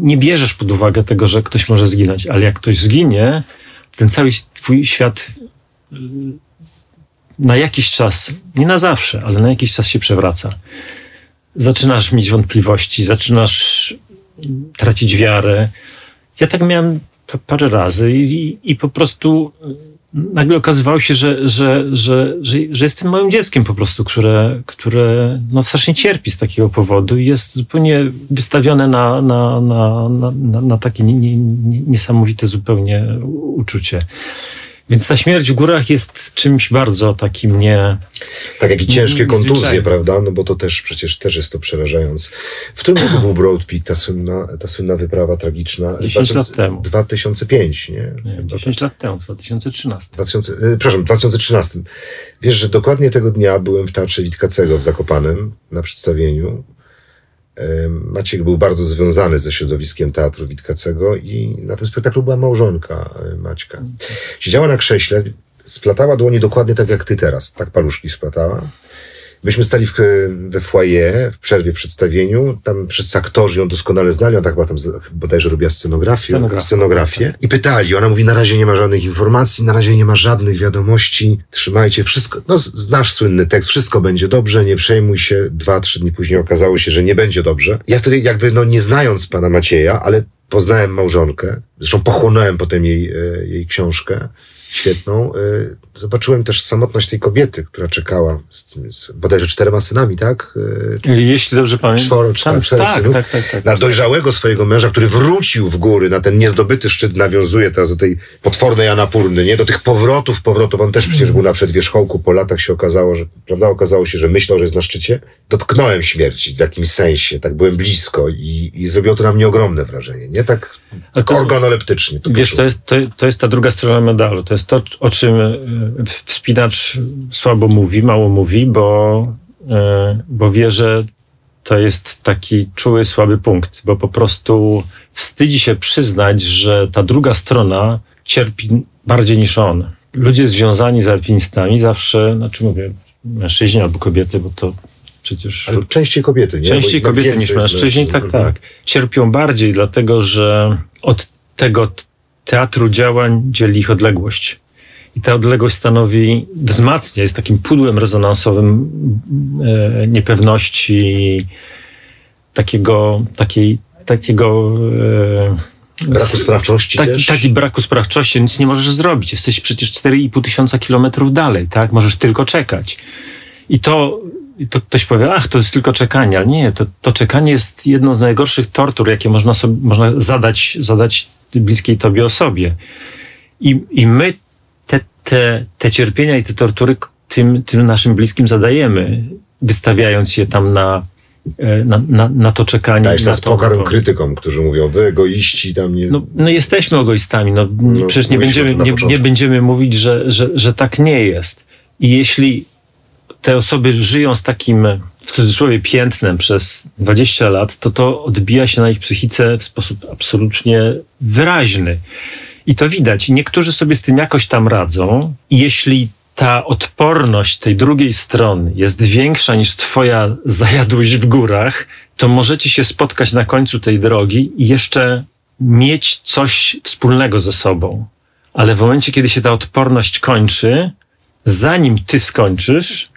nie bierzesz pod uwagę tego, że ktoś może zginąć, ale jak ktoś zginie, ten cały twój świat y, na jakiś czas, nie na zawsze, ale na jakiś czas się przewraca. Zaczynasz mieć wątpliwości, zaczynasz tracić wiarę. Ja tak miałem pa- parę razy i, i po prostu nagle okazywało się, że, że, że, że, że jestem małym dzieckiem po prostu, które, które no strasznie cierpi z takiego powodu i jest zupełnie wystawione na, na, na, na, takie nie, nie, nie, niesamowite zupełnie uczucie. Więc ta śmierć w górach jest czymś bardzo takim nie... tak jak i ciężkie kontuzje, prawda? No bo to też przecież też jest to przerażające. W którym roku był Broad Peak, ta słynna, ta słynna wyprawa tragiczna? 10 lat temu. 2005, nie? nie wiem, 10 lat temu, w 2013. 2000, y, przepraszam, 2013. Wiesz, że dokładnie tego dnia byłem w Teatrze Witkacego w Zakopanem na przedstawieniu. Maciek był bardzo związany ze środowiskiem Teatru Witkacego i na tym spektaklu była małżonka y, Maćka. Siedziała na krześle, splatała dłonie dokładnie tak jak ty teraz, tak paluszki splatała. Myśmy stali w, we foyer w przerwie przedstawieniu. Tam wszyscy aktorzy ją doskonale znali. Ona tak chyba tam bodajże robiła scenografię, Scenografię, scenografię. I pytali. Ona mówi, na razie nie ma żadnych informacji, na razie nie ma żadnych wiadomości. Trzymajcie wszystko. No, znasz słynny tekst. Wszystko będzie dobrze, nie przejmuj się. Dwa, trzy dni później okazało się, że nie będzie dobrze. Ja wtedy jakby, no nie znając pana Macieja, ale poznałem małżonkę. Zresztą pochłonąłem potem jej, e, jej książkę świetną. E, Zobaczyłem też samotność tej kobiety, która czekała z, z bodajże czterema synami, tak? E, Jeśli dobrze pamiętam. Czworo, czy tam, tak, czterech synów. tak, tak, tak. Na dojrzałego swojego męża, który wrócił w góry na ten niezdobyty szczyt, nawiązuje teraz do tej potwornej Anapurny, nie? Do tych powrotów, powrotów. On też przecież był na przedwierzchołku, po latach się okazało, że, prawda, okazało się, że myślał, że jest na szczycie. Dotknąłem śmierci w jakimś sensie, tak byłem blisko i, i zrobiło to na mnie ogromne wrażenie, nie? Tak, to- organoleptycznie. To Wiesz, to jest, to, to jest ta druga strona medalu. To jest to, o czym e, wspinacz słabo mówi, mało mówi, bo, e, bo wie, że to jest taki czuły, słaby punkt, bo po prostu wstydzi się przyznać, że ta druga strona cierpi bardziej niż on. Ludzie związani z alpinistami zawsze, znaczy mówię, mężczyźni albo kobiety, bo to przecież Ale częściej kobiety, nie? Częściej kobiety niż jest mężczyźni, tak, tak. Cierpią bardziej, dlatego że od tego teatru działań dzieli ich odległość. I ta odległość stanowi, wzmacnia, jest takim pudłem rezonansowym e, niepewności, takiego, takiej, takiego e, Braku sprawczości taki, też. taki braku sprawczości, nic nie możesz zrobić. Jesteś przecież 4,5 tysiąca kilometrów dalej, tak? Możesz tylko czekać. I to, i to ktoś powie, ach, to jest tylko czekanie, ale nie, to, to czekanie jest jedną z najgorszych tortur, jakie można, sobie, można zadać, zadać bliskiej tobie osobie. I, i my te, te, te cierpienia i te tortury tym, tym naszym bliskim zadajemy, wystawiając je tam na, e, na, na, na to czekanie. Dajesz na teraz to- pokarm krytykom, którzy mówią, wy egoiści tam nie... no, no jesteśmy egoistami. No, No, przecież nie będziemy, nie, nie będziemy mówić, że, że, że tak nie jest. I jeśli te osoby żyją z takim w cudzysłowie piętnem przez 20 lat, to to odbija się na ich psychice w sposób absolutnie wyraźny. I to widać. Niektórzy sobie z tym jakoś tam radzą. Jeśli ta odporność tej drugiej strony jest większa niż twoja zajadłość w górach, to możecie się spotkać na końcu tej drogi i jeszcze mieć coś wspólnego ze sobą. Ale w momencie, kiedy się ta odporność kończy, zanim ty skończysz,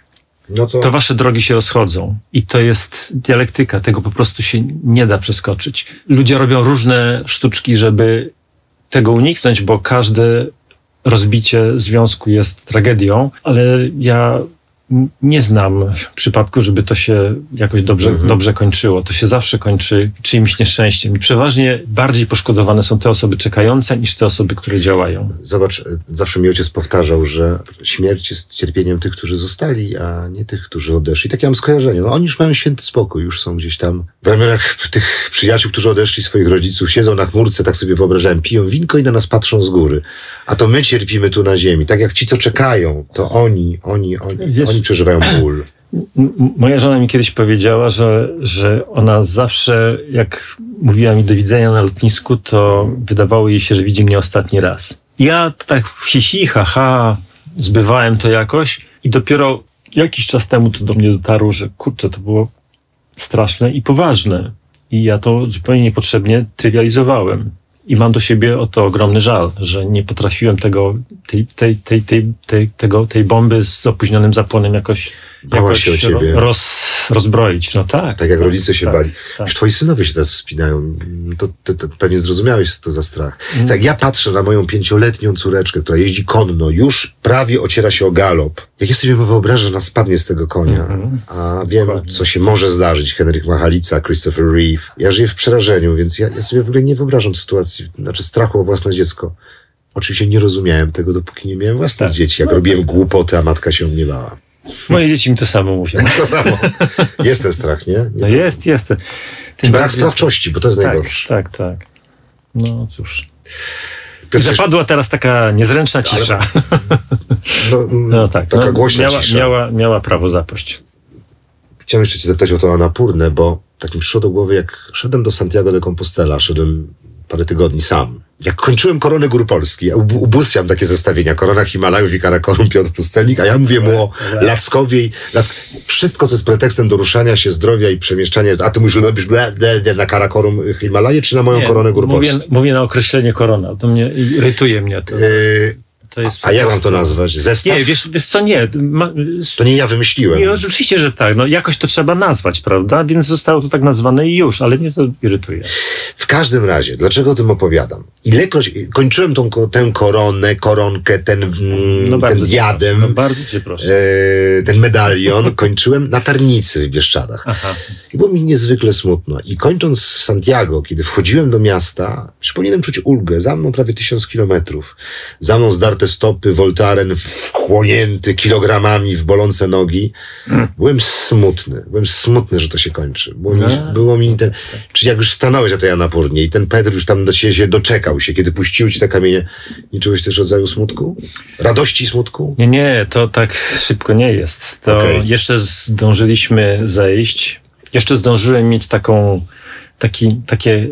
no to... to... wasze drogi się rozchodzą. I to jest dialektyka, tego po prostu się nie da przeskoczyć. Ludzie robią różne sztuczki, żeby tego uniknąć, bo każde rozbicie związku jest tragedią, ale ja nie znam przypadku, żeby to się jakoś dobrze, mhm. dobrze kończyło. To się zawsze kończy czyimś nieszczęściem. I przeważnie bardziej poszkodowane są te osoby czekające niż te osoby, które działają. Zobacz, zawsze mi ojciec powtarzał, że śmierć jest cierpieniem tych, którzy zostali, a nie tych, którzy odeszli. Tak ja mam skojarzenie. No, oni już mają święty spokój, już są gdzieś tam w ramionach tych przyjaciół, którzy odeszli swoich rodziców, siedzą na chmurce, tak sobie wyobrażałem, piją winko i na nas patrzą z góry. A to my cierpimy tu na ziemi. Tak jak ci, co czekają, to oni, oni, oni, Wiesz, oni przeżywają ból. Moja żona mi kiedyś powiedziała, że, że ona zawsze, jak mówiła mi do widzenia na lotnisku, to wydawało jej się, że widzi mnie ostatni raz. Ja tak hi, ha, ha, zbywałem to jakoś i dopiero jakiś czas temu to do mnie dotarło, że kurczę, to było straszne i poważne. I ja to zupełnie niepotrzebnie trywializowałem. I mam do siebie o to ogromny żal, że nie potrafiłem tego, tej, tej, tej, tej, tej, tego, tej bomby z opóźnionym zapłonem jakoś, jakoś się o ciebie. Roz, rozbroić. No tak. Tak jak tak, rodzice się tak, bali. Tak. Już twoi synowie się teraz wspinają. To, to, to pewnie zrozumiałeś, to za strach. Mm. Tak jak ja patrzę na moją pięcioletnią córeczkę, która jeździ konno, już prawie ociera się o galop. Jak ja sobie wyobrażam, że ona spadnie z tego konia, mm -hmm. a wiem, Dokładnie. co się może zdarzyć. Henryk Machalica, Christopher Reeve. Ja żyję w przerażeniu, więc ja, ja sobie w ogóle nie wyobrażam sytuacji, znaczy strachu o własne dziecko. Oczywiście nie rozumiałem tego, dopóki nie miałem własnych tak. dzieci. Jak no, robiłem tak. głupoty, a matka się mnie bała. Moje dzieci mi to samo mówią. To samo. Jest ten strach, nie? nie no jest, jest. Tym brak bardziej... sprawczości, bo to jest tak, najgorsze. Tak, tak. No cóż. Piotrze... Zapadła teraz taka niezręczna cisza. Ale... No, no, tak. Taka no, głośna miała, cisza. Miała, miała prawo zapaść. Chciałem jeszcze cię zapytać o to Anapurnę, bo tak mi przyszło do głowy, jak szedłem do Santiago de Compostela, szedłem parę tygodni sam. Jak kończyłem Koronę Gór Polski, ja ubóstwiam takie zestawienia, Korona Himalajów i Karakorum Piotr Pustelnik, a ja mówię mu o Lackowie. Lack... Wszystko, co jest pretekstem do ruszania się, zdrowia i przemieszczania, a ty mówisz, robisz na Karakorum Himalaje, czy na moją Nie, Koronę Gór mówię, Polski? Mówię na określenie korona, to mnie irytuje mnie to. Yy, to jest a jak mam to nazwać? Zestaw? Nie, wiesz, wiesz co, nie. Ma, to nie ja wymyśliłem. Nie, oczywiście, że tak. No, jakoś to trzeba nazwać, prawda? Więc zostało to tak nazwane i już, ale mnie to irytuje. W każdym razie, dlaczego o tym opowiadam? Ilekroć kończyłem tą, tę koronę, koronkę, ten, mm, no ten diadem, no bardzo cię proszę. E, ten medalion, kończyłem na Tarnicy w Bieszczadach. Aha. I było mi niezwykle smutno. I kończąc Santiago, kiedy wchodziłem do miasta, już powinienem czuć ulgę. Za mną prawie tysiąc kilometrów. Za mną zdarte stopy, Voltaren wchłonięty kilogramami w bolące nogi. Hmm. Byłem smutny. Byłem smutny, że to się kończy. Było mi, no. było mi ten, czy jak już stanąłeś na tej Anapurnie i ten Petr już tam do ciebie się doczekał się, kiedy puściły ci te kamienie, nie czułeś też rodzaju smutku? Radości smutku? Nie, nie, to tak szybko nie jest. To okay. jeszcze zdążyliśmy zejść. Jeszcze zdążyłem mieć taką, taki, takie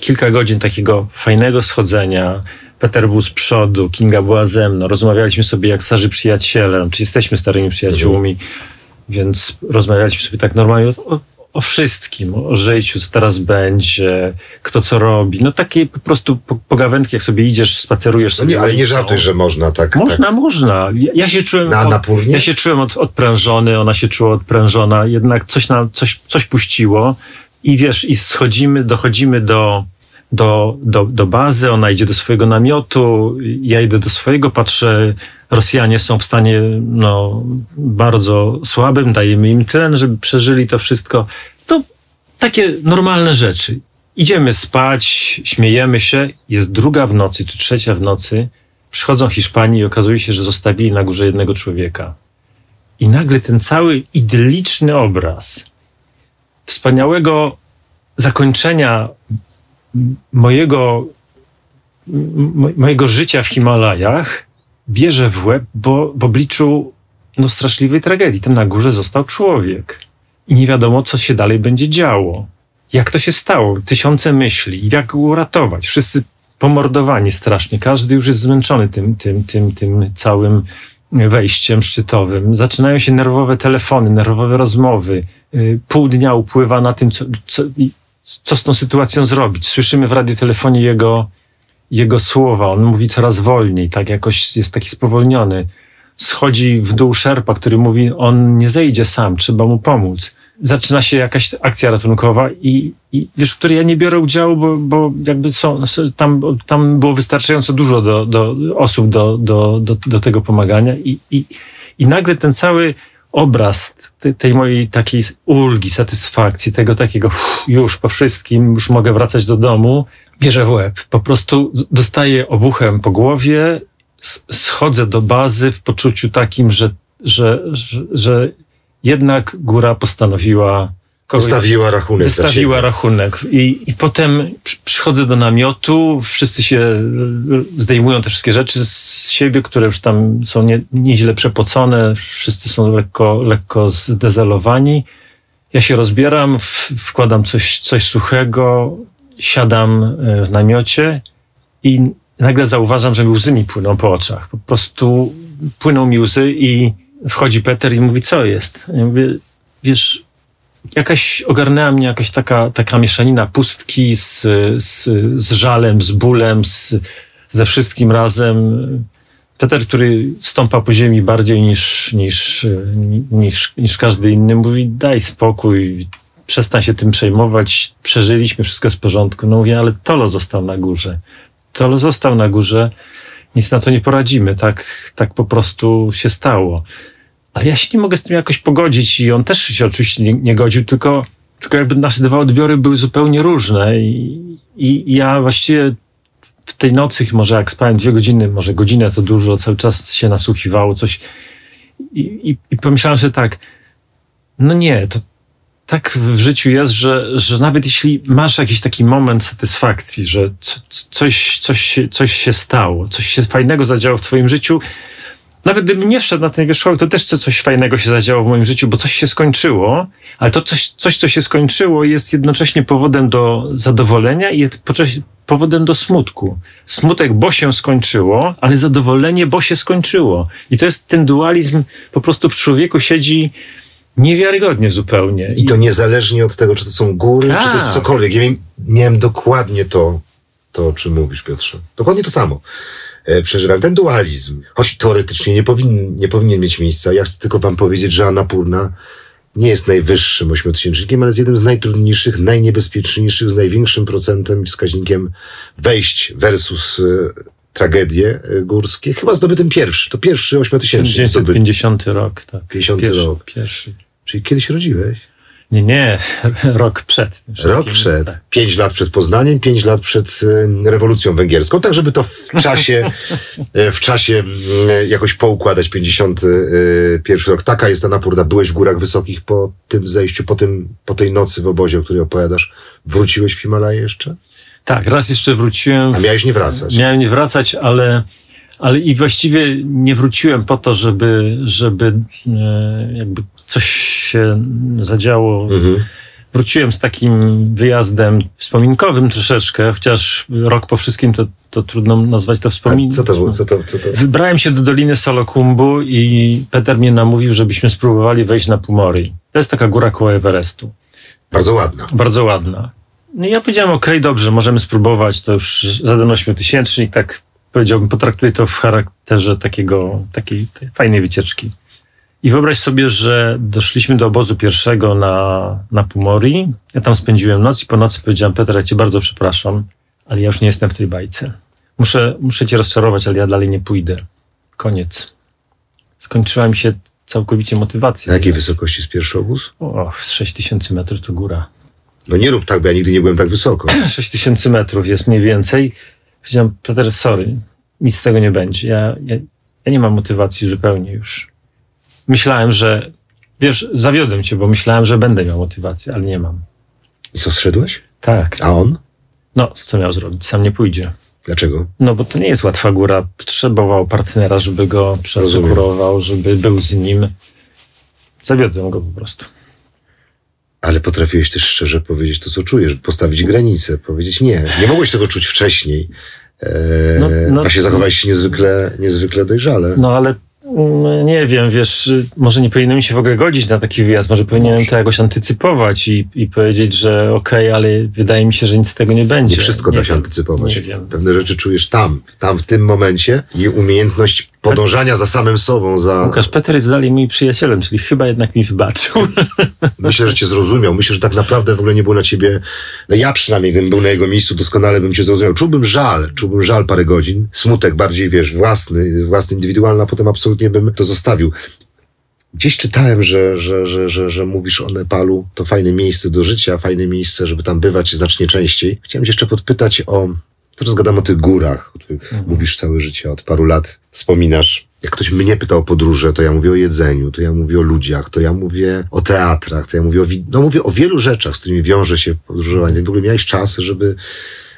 kilka godzin takiego fajnego schodzenia, Peter był z przodu, Kinga była ze mną. Rozmawialiśmy sobie jak starzy przyjaciele, czy jesteśmy starymi przyjaciółmi, mhm. więc rozmawialiśmy sobie tak normalnie o, o, wszystkim, o życiu, co teraz będzie, kto co robi. No takie po prostu pogawędki, jak sobie idziesz, spacerujesz sobie. No nie, ale nie żartuj, że można tak. Można, tak. można. Ja, ja, się czułem. Na, na ja się czułem od, odprężony, ona się czuła odprężona, jednak coś, na, coś, coś puściło. I wiesz, i schodzimy, dochodzimy do, do, do, do bazy, ona idzie do swojego namiotu, ja idę do swojego, patrzę, Rosjanie są w stanie no, bardzo słabym, dajemy im tlen, żeby przeżyli to wszystko. To takie normalne rzeczy. Idziemy spać, śmiejemy się, jest druga w nocy czy trzecia w nocy, przychodzą Hiszpanii i okazuje się, że zostawili na górze jednego człowieka. I nagle ten cały idylliczny obraz wspaniałego zakończenia mojego, mojego życia w Himalajach bierze w łeb, bo w obliczu no, straszliwej tragedii. Tam na górze został człowiek. i nie wiadomo, co się dalej będzie działo. Jak to się stało? Tysiące myśli. Jak go uratować? Wszyscy pomordowani strasznie. Każdy już jest zmęczony tym, tym, tym, tym całym wejściem szczytowym. Zaczynają się nerwowe telefony, nerwowe rozmowy. Y, pół dnia upływa na tym, co, co, co z tą sytuacją zrobić. Słyszymy w radiotelefonie jego, jego słowa. On mówi coraz wolniej, tak jakoś jest taki spowolniony. Schodzi w dół szerpa, który mówi, on nie zejdzie sam, trzeba mu pomóc zaczyna się jakaś akcja ratunkowa i, i wiesz, w której ja nie biorę udziału, bo, bo jakby są, tam, tam było wystarczająco dużo do, do osób do, do, do, do tego pomagania i, i, i nagle ten cały obraz tej, mojej takiej ulgi, satysfakcji, tego takiego już po wszystkim, już mogę wracać do domu, bierze w łeb. Po prostu dostaję obuchem po głowie, schodzę do bazy w poczuciu takim, że, że, że, że jednak góra postanowiła Wystawiła rachunek. Wystawiła rachunek. I, I potem przychodzę do namiotu, wszyscy się e, zdejmują te wszystkie rzeczy z siebie, które już tam są nie, nieźle przepocone, wszyscy są lekko, lekko zdezelowani. Ja się rozbieram, wkładam coś, coś suchego, siadam e, w namiocie i nagle zauważam, że mi łzy mi płyną po oczach. Po prostu płyną mi łzy i wchodzi Peter i mówi, co jest? Ja mówię, wiesz, jakaś ogarnęła mnie jakaś taka, taka mieszanina pustki z, z, z żalem, z bólem, z, ze wszystkim razem. Peter, który stąpa po ziemi bardziej niż, niż, niż, niż każdy inny, mówi, daj spokój, przestań się tym przejmować, przeżyliśmy, wszystko w porządku. No mówię, ale Tolo został na górze. Tolo został na górze nic na to nie poradzimy. Tak, tak po prostu się stało. Ale ja się nie mogę z tym jakoś pogodzić i on też się oczywiście nie, nie godził, tylko, tylko jakby nasze dwa odbiory były zupełnie różne i, i, ja właściwie w tej nocy, może jak spałem dwie godziny, może godzinę to dużo, cały czas się nasłuchiwało coś i, i, i pomyślałem sobie tak, no nie, to, tak w życiu jest, że, że nawet jeśli masz jakiś taki moment satysfakcji, że coś, coś, coś się stało, coś się fajnego zadziało w twoim życiu, nawet gdybym nie wszedł na ten wierzchołek, to też coś fajnego się zadziało w moim życiu, bo coś się skończyło, ale to coś, coś co się skończyło, jest jednocześnie powodem do zadowolenia i jest powodem do smutku. Smutek, bo się skończyło, ale zadowolenie, bo się skończyło. I to jest ten dualizm, po prostu w człowieku siedzi Niewiarygodnie zupełnie. I to niezależnie od tego, czy to są góry, czy to jest tak. cokolwiek. Ja miałem dokładnie to, to o czym mówisz, Piotrze. Dokładnie to samo przeżywam. Ten dualizm, choć teoretycznie nie powinien, nie powinien mieć miejsca. Ja chcę tylko wam powiedzieć, że Annapurna nie jest najwyższym ośmiotysięcznikiem, ale jest jednym z najtrudniejszych, najniebezpieczniejszych, z największym procentem i wskaźnikiem wejść versus e, tragedie e, górskie. Chyba zdobytym pierwszy. To pierwszy ośmiotysięczny. 1950 rok, tak. 50 pierwszy, rok. Pierwszy. Czyli kiedy się rodziłeś? Nie, nie, rok przed. Rok przed. Tak. Pięć lat przed Poznaniem, pięć lat przed e, rewolucją węgierską, tak żeby to w czasie, e, w czasie jakoś poukładać. 51 rok. Taka jest ta napórna. Byłeś w Górach Wysokich po tym zejściu, po, tym, po tej nocy w obozie, o której opowiadasz. Wróciłeś w Himalaje jeszcze? Tak, raz jeszcze wróciłem. A miałeś nie wracać? Miałem nie wracać, ale, ale i właściwie nie wróciłem po to, żeby, żeby e, jakby coś się zadziało. Mhm. Wróciłem z takim wyjazdem wspominkowym troszeczkę, chociaż rok po wszystkim to, to trudno nazwać to wspominkiem. Co to było? Co to, co to? Wybrałem się do Doliny Solokumbu i Peter mnie namówił, żebyśmy spróbowali wejść na Pumori. To jest taka góra koło Everestu. Bardzo ładna. Bardzo ładna. No ja powiedziałem, okej, okay, dobrze, możemy spróbować, to już żaden ośmiotysięcznik, tak powiedziałbym, potraktuję to w charakterze takiego, takiej fajnej wycieczki. I wyobraź sobie, że doszliśmy do obozu pierwszego na, na Pumori. Ja tam spędziłem noc i po nocy powiedziałem, Peter, ja cię bardzo przepraszam, ale ja już nie jestem w tej bajce. Muszę, muszę cię rozczarować, ale ja dalej nie pójdę. Koniec. Skończyła mi się całkowicie motywacja. Na jakiej wysokości jest pierwszy obóz? O, z 6000 metrów to góra. No nie rób tak, bo ja nigdy nie byłem tak wysoko. 6000 metrów jest mniej więcej. Powiedziałem, Peter, sorry, nic z tego nie będzie. Ja, ja, ja nie mam motywacji zupełnie już. Myślałem, że, wiesz, zawiodłem cię, bo myślałem, że będę miał motywację, ale nie mam. I co, zszedłeś? Tak. A on? No, co miał zrobić? Sam nie pójdzie. Dlaczego? No, bo to nie jest łatwa góra. Potrzebował partnera, żeby go przesekurował, żeby był z nim. Zawiodłem go po prostu. Ale potrafiłeś też szczerze powiedzieć to, co czujesz, postawić granicę, powiedzieć nie. Nie mogłeś tego czuć wcześniej. Eee, No, no- a się zachowałeś się niezwykle, niezwykle dojrzale. No ale nie wiem, wiesz, może nie powinienem się w ogóle godzić na taki wyjazd, może powinienem Może. to jakoś antycypować i, i powiedzieć, że okej, ale wydaje mi się, że nic z tego nie będzie. Nie wszystko da się wiem, antycypować. Nie wiem. Pewne rzeczy czujesz tam, tam w tym momencie i umiejętność podążania za samym sobą, za... Łukasz Peter jest dalej moim przyjacielem, czyli chyba jednak mi wybaczył. Myślę, że cię zrozumiał. Myślę, że tak naprawdę w ogóle nie było na ciebie. No ja przynajmniej, gdybym był na jego miejscu, doskonale bym cię zrozumiał. Czułbym żal, czułbym żal parę godzin. Smutek bardziej, wiesz, własny, własny, indywidualny, a potem absolutnie bym to zostawił. Gdzieś czytałem, że, że, że, że, że mówisz o Nepalu. To fajne miejsce do życia, fajne miejsce, żeby tam bywać znacznie częściej. Chciałem cię jeszcze podpytać o. Teraz gadam o tych górach, o których mówisz całe życie, od paru lat wspominasz. Jak ktoś mnie pyta o podróże, to ja mówię o jedzeniu, to ja mówię o ludziach, to ja mówię o teatrach, to ja mówię o, no mówię o wielu rzeczach, z którymi wiąże się podróżowanie. W ogóle miałeś czas, żeby,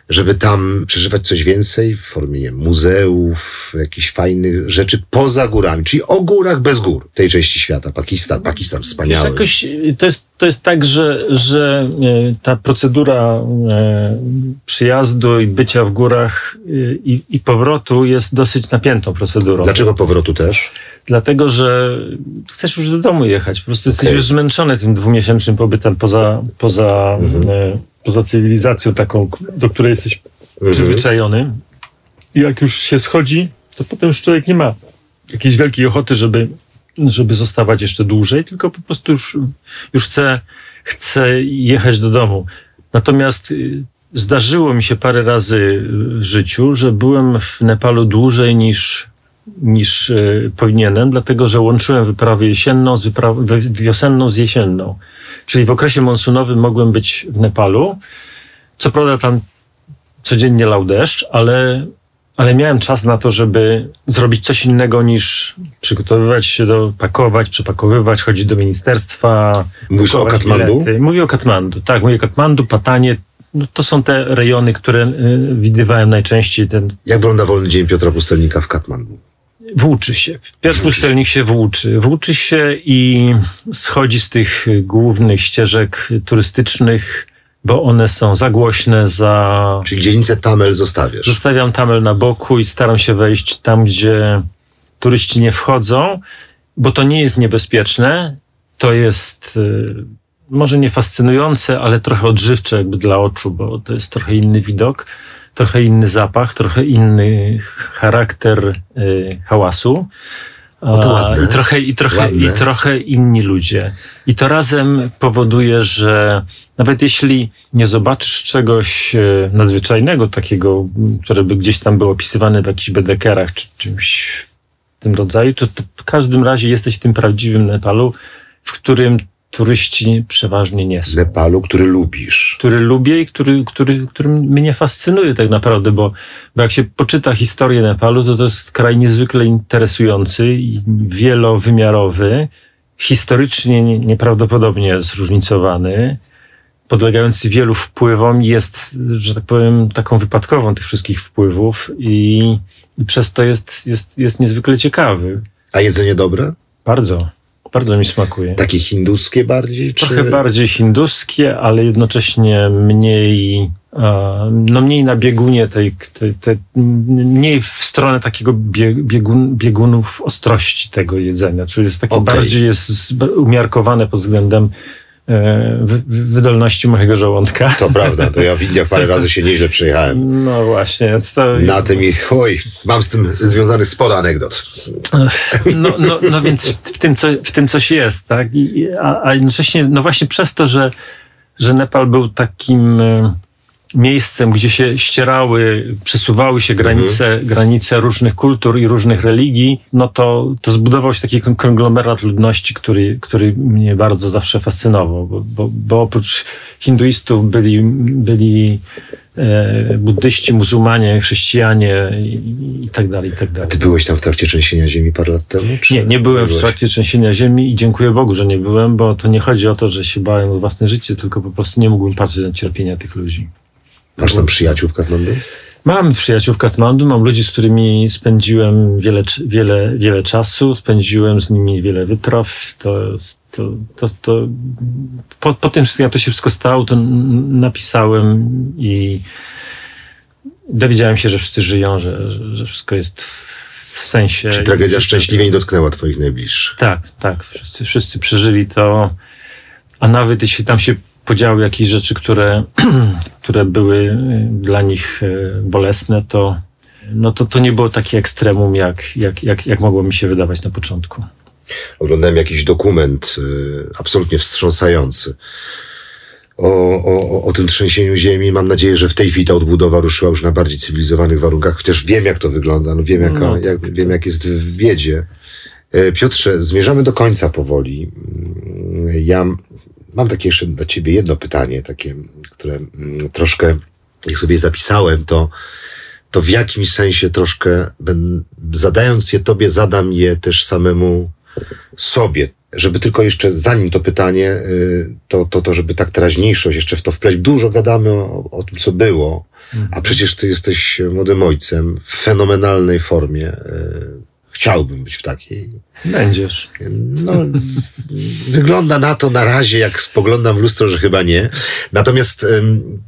żeby tam przeżywać coś więcej w formie wiem, muzeów, jakichś fajnych rzeczy poza górami, czyli o górach bez gór tej części świata. Pakistan, Pakistan Wiesz, wspaniały. jakoś y, to jest, to jest tak, że, że e, ta procedura e, przyjazdu i bycia w górach y, i, i powrotu jest dosyć napiętą procedurą. Dlaczego powrotu też? Dlatego, że chcesz już do domu jechać. Po prostu jesteś Okej. już zmęczony tym dwumiesięcznym pobytem poza, poza, e, poza cywilizacją taką, do której jesteś przyzwyczajony. I jak już się schodzi, to potem już człowiek nie ma jakiejś wielkiej ochoty, żeby, żeby zostawać jeszcze dłużej, tylko po prostu już, już chce, chce jechać do domu. Natomiast y, zdarzyło mi się parę razy w życiu, że byłem w Nepalu dłużej niż, niż y, powinienem, dlatego że łączyłem wyprawę jesienną z wyprawą wiosenną z jesienną. Czyli w okresie monsunowym mogłem być w Nepalu. Co prawda tam codziennie lał deszcz, ale, ale miałem czas na to, żeby zrobić coś innego niż przygotowywać się do pakować, przepakowywać, chodzić do ministerstwa. Mówisz o Katmandu? bilety. Mówię o Katmandu, tak, mówię o Katmandu, Patanie. No, to są te rejony, które y, widywałem najczęściej. Ten Jak wygląda wolny dzień Piotra Pustelnika w Katmandu? Włóczy się. Piotr Pustelnik się włóczy. Włóczy się i schodzi z tych głównych ścieżek turystycznych, bo one są za głośne, za... Czyli dzielnicę Tamel zostawiasz. Zostawiam tamel na boku i staram się wejść tam, gdzie turyści nie wchodzą, bo to nie jest niebezpieczne. To jest y, może nie fascynujące, ale trochę odżywcze jakby dla oczu, bo to jest trochę inny widok, trochę inny zapach, trochę inny charakter y, hałasu. O, to A. I trochę, i, trochę, Ładne. I trochę inni ludzie. I to razem powoduje, że nawet jeśli nie zobaczysz czegoś e, nadzwyczajnego, takiego, które by gdzieś tam było opisywane w jakichś bedekerach czy czymś w tym rodzaju, to, to w każdym razie jesteś w tym prawdziwym Nepalu, w którym turyści przeważnie nie są Nepalu, który lubisz. który lubię i który, który, który mnie fascynuje tak naprawdę, bo, bo jak się poczyta historię Nepalu, to to jest kraj niezwykle interesujący i wielowymiarowy, historycznie nie- nieprawdopodobnie zróżnicowany, podlegający wielu wpływom i jest, że tak powiem, taką wypadkową tych wszystkich wpływów i, i przez to jest, jest, jest niezwykle ciekawy. A jedzenie dobre? Bardzo, bardzo mi smakuje. Takie hinduskie bardziej? Czy... Trochę bardziej hinduskie, ale jednocześnie mniej, no mniej na biegunie tej, tej, tej mniej w stronę takiego bie, biegun, biegunów ostrości tego jedzenia, czyli jest takie Okej. bardziej jest umiarkowane pod względem wydolności mojego żołądka. To prawda, to ja w Indiach parę razy się nieźle przejechałem. No właśnie, to, Na tym i oj, mam z tym związany sporo anegdot. No, no, no więc w tym, co, w tym coś jest, tak? I, i- a, a jednocześnie, no właśnie przez to, że, że Nepal był takim e, miejscem, gdzie się ścierały, przesuwały się granice, granice różnych kultur i różnych religii, no to, to zbudował się taki kon- konglomerat ludności, który, który mnie bardzo zawsze fascynował, bo, bo, bo oprócz hinduistów byli, byli e, buddyści, muzułmanie, chrześcijanie i, i tak dalej, i tak A dalej. ty byłeś tam w trakcie trzęsienia ziemi parę lat temu? Nie, nie byłem w byłeś? trakcie trzęsienia ziemi i dziękuję Bogu, że nie byłem, bo to nie chodzi o to, że się bałem o własne życie, tylko po prostu nie mógłbym patrzeć na cierpienia tych ludzi. Masz tam przyjaciół w Katmandu? Mam przyjaciół w Katmandu, mam ludzi, z którymi spędziłem wiele, wiele, wiele czasu, spędziłem z nimi wiele wypraw. To, To, to, to po, po tym, jak to się wszystko stało, to napisałem i dowiedziałem się, że wszyscy żyją, że, że, że wszystko jest w sensie. Czy tragedia szczęśliwie nie dotknęła twoich najbliższych? Tak, tak. Wszyscy, wszyscy przeżyli to, a nawet jeśli tam się podziały jakieś rzeczy, które, które były y, dla nich y, bolesne, to, no to, to nie było takie ekstremum, jak, jak, jak, jak mogło mi się wydawać na początku. Oglądałem jakiś dokument y, absolutnie wstrząsający o, o, o tym trzęsieniu ziemi. Mam nadzieję, że w tej chwili ta odbudowa ruszyła już na bardziej cywilizowanych warunkach, chociaż wiem, jak to wygląda, no wiem, jaka, No, jak, tak, wiem jak jest w biedzie. E, Piotrze, zmierzamy do końca powoli. Mm, Ja mam takie jeszcze dla ciebie jedno pytanie, takie, które mm, troszkę, jak sobie zapisałem, to, to w jakimś sensie troszkę, ben, zadając je tobie, zadam je też samemu sobie, żeby tylko jeszcze, zanim to pytanie, y, to, to, to żeby tak teraźniejszość jeszcze w to wpleść. Dużo gadamy o, o tym, co było, a przecież ty jesteś młodym ojcem w fenomenalnej formie. Chciałbym być w takiej. Będziesz. No, wygląda na to na razie, jak spoglądam w lustro, że chyba nie. Natomiast ym,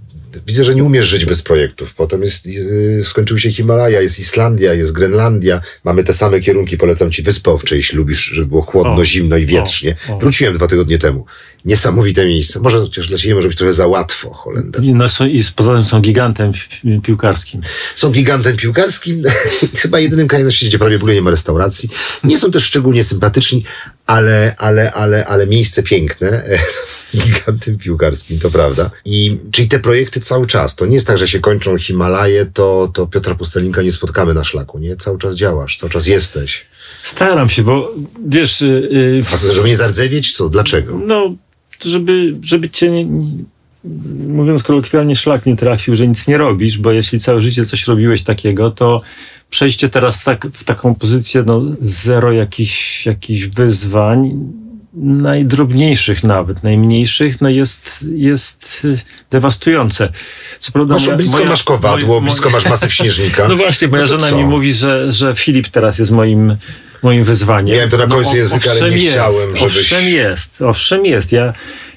widzę, że nie umiesz żyć bez projektów. Potem jest, yy, skończyły się Himalaja, jest Islandia, jest Grenlandia. Mamy te same kierunki. Polecam ci Wyspę Owcze, jeśli lubisz, żeby było chłodno, O, zimno i wietrznie. o, o. Wróciłem dwa tygodnie temu. Niesamowite miejsce. Może chociaż dla ciebie może być trochę za łatwo, Holender. No, są, I poza tym są gigantem pi- piłkarskim. Są gigantem piłkarskim, chyba jedynym krajem na świecie, gdzie prawie w ogóle nie ma restauracji. Nie są też szczególnie sympatyczni, ale, ale, ale, ale miejsce piękne. Są gigantem piłkarskim, to prawda. I, czyli te projekty cały czas. To nie jest tak, że się kończą Himalaje, to, to Piotra Pustelinka nie spotkamy na szlaku, nie? Cały czas działasz, cały czas jesteś. Staram się, bo wiesz, y, y, A co, żeby nie zardzewieć? Co? Dlaczego? no, żeby, żeby cię, nie- mówiąc kolokwialnie, szlak nie trafił, że nic nie robisz, bo jeśli całe życie coś robiłeś takiego, to przejście teraz tak, w taką pozycję, no, zero jakichś, jakichś wyzwań, najdrobniejszych nawet, najmniejszych, no jest, jest y, dewastujące. Co prawda Masz, moja- blisko moja- masz kowadło, moja- blisko masz masyw śnieżnika. No właśnie, moja No żona co? mi mówi, że, że Filip teraz jest moim, moim wyzwaniem. Miałem to na końcu o- języka, ale nie chciałem, żebyś- Owszem jest, owszem jest. Ja,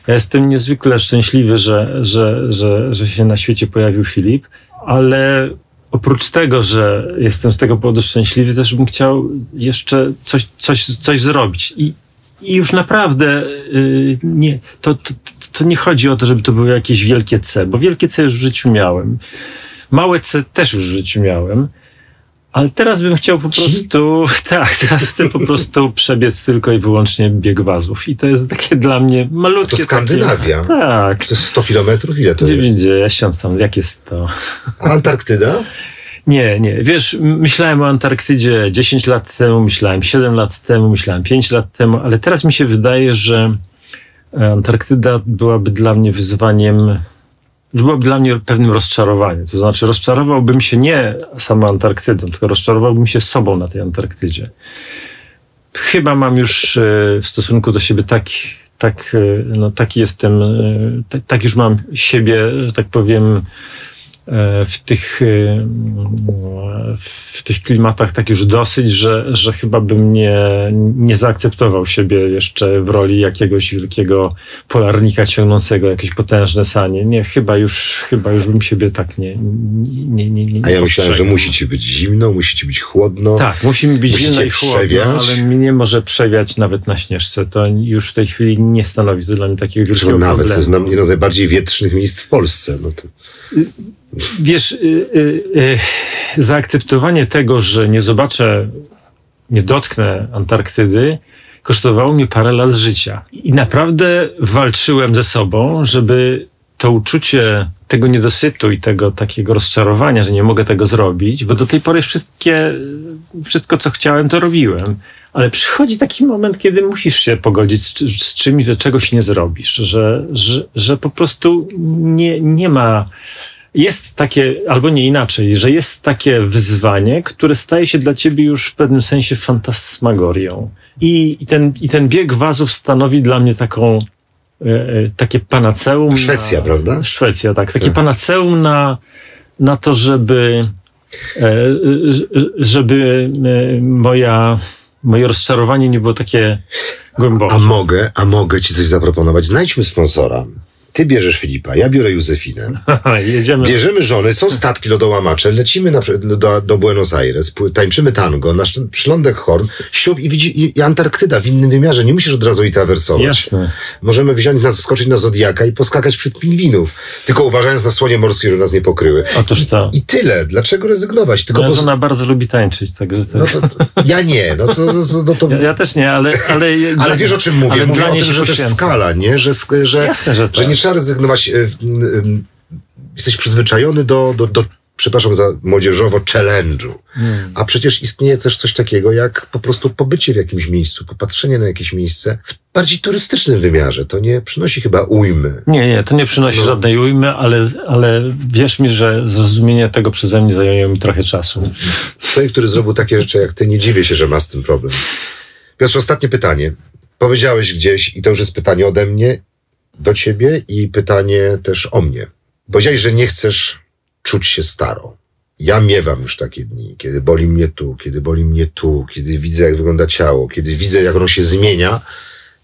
ja jestem niezwykle szczęśliwy, że, że, że, że się na świecie pojawił Filip, ale oprócz tego, że jestem z tego powodu szczęśliwy, też bym chciał jeszcze coś, coś, coś zrobić. I, i już naprawdę y, nie, to, to, to nie chodzi o to, żeby to było jakieś wielkie C, bo wielkie C już w życiu miałem. Małe C też już w życiu miałem. Ale teraz bym chciał po prostu, tak, teraz chcę po prostu przebiec tylko i wyłącznie bieg wazów. I to jest takie dla mnie malutkie. To Skandynawia. Takie, tak. To jest 100 kilometrów? Ile to jest? 90 tam, jak jest to? A Antarktyda? Nie, nie. Wiesz, myślałem o Antarktydzie 10 lat temu, myślałem 7 lat temu, myślałem 5 lat temu, ale teraz mi się wydaje, że Antarktyda byłaby dla mnie wyzwaniem, że byłaby dla mnie pewnym rozczarowaniem. To znaczy, rozczarowałbym się nie samą Antarktydą, tylko rozczarowałbym się sobą na tej Antarktydzie. Chyba mam już e, w stosunku do siebie tak, tak, e, no, taki jestem, tak, tak już mam siebie, że tak powiem, w tych, e, w tych klimatach tak już dosyć, że, że chyba bym nie, nie zaakceptował siebie jeszcze w roli jakiegoś wielkiego polarnika ciągnącego jakieś potężne sanie. Nie, chyba już, chyba już bym siebie tak nie, nie, nie, nie A ja myślałem, że musi ci być zimno, musi ci być chłodno. Tak, musi mi być zimno i chłodno, przewiać? ale mi nie może przewiać nawet na śnieżce. To już w tej chwili nie stanowi to dla mnie takiego wielkiego nawet, to problemu. jest jedno z najbardziej wietrznych miejsc w Polsce. No to... Wiesz, y, y, y, zaakceptowanie tego, że nie zobaczę, nie dotknę Antarktydy, kosztowało mnie parę lat życia. I naprawdę walczyłem ze sobą, żeby to uczucie tego niedosytu i tego takiego rozczarowania, że nie mogę tego zrobić, bo do tej pory wszystkie, wszystko co chciałem, to robiłem. Ale przychodzi taki moment, kiedy musisz się pogodzić z, z czymś, że czegoś nie zrobisz, że, że, że po prostu nie, nie ma jest takie, albo nie inaczej, że jest takie wyzwanie, które staje się dla ciebie już w pewnym sensie fantasmagorią. I, i, ten, i ten bieg wazów stanowi dla mnie taką, e, e, takie panaceum. Szwecja, na, prawda? Szwecja, tak. Takie Tak. panaceum na, na to, żeby, e, ż- żeby e, moja moje rozczarowanie nie było takie głębokie. A mogę, a mogę ci coś zaproponować. Znajdźmy sponsora. Ty bierzesz Filipa, ja biorę Józefinę. Jedziemy. Bierzemy żony, są statki lodołamacze, lecimy na, do, do Buenos Aires, tańczymy tango, nasz przylądek Horn, siup i, widzi, i, i Antarktyda w innym wymiarze. Nie musisz od razu i trawersować. Jasne. Możemy wziąć nas, skoczyć na Zodiaka i poskakać wśród pingwinów. Tylko uważając na słonie morskie, żeby nas nie pokryły. Otóż to. I tyle. Dlaczego rezygnować? Tylko Moja żona bardzo lubi tańczyć, także to... no to, ja nie, no to, no to, no to ja, ja też nie, ale... Ale, Ale wiesz o czym mówię? Mówię o tym, że to jest poświęcam. skala, nie? Że, że, Jasne, że tak. nie trzeba rezygnować. e, Jesteś przyzwyczajony do, do, do przepraszam za młodzieżowo, challenge'u. Hmm. A przecież istnieje też coś takiego, jak po prostu pobycie w jakimś miejscu, popatrzenie na jakieś miejsce w bardziej turystycznym wymiarze. To nie przynosi chyba ujmy. Nie, nie, to nie przynosi No. żadnej ujmy, ale, ale wierz mi, że zrozumienie tego przeze mnie zajęło mi trochę czasu. Człowiek, który zrobił takie rzeczy jak ty, nie dziwię się, że ma z tym problem. Piotr, ostatnie pytanie. Powiedziałeś gdzieś, i to już jest pytanie ode mnie do ciebie i pytanie też o mnie. Powiedziałeś, że nie chcesz czuć się staro. Ja miewam już takie dni, kiedy boli mnie tu, kiedy boli mnie tu, kiedy widzę, jak wygląda ciało, kiedy widzę, jak ono się zmienia,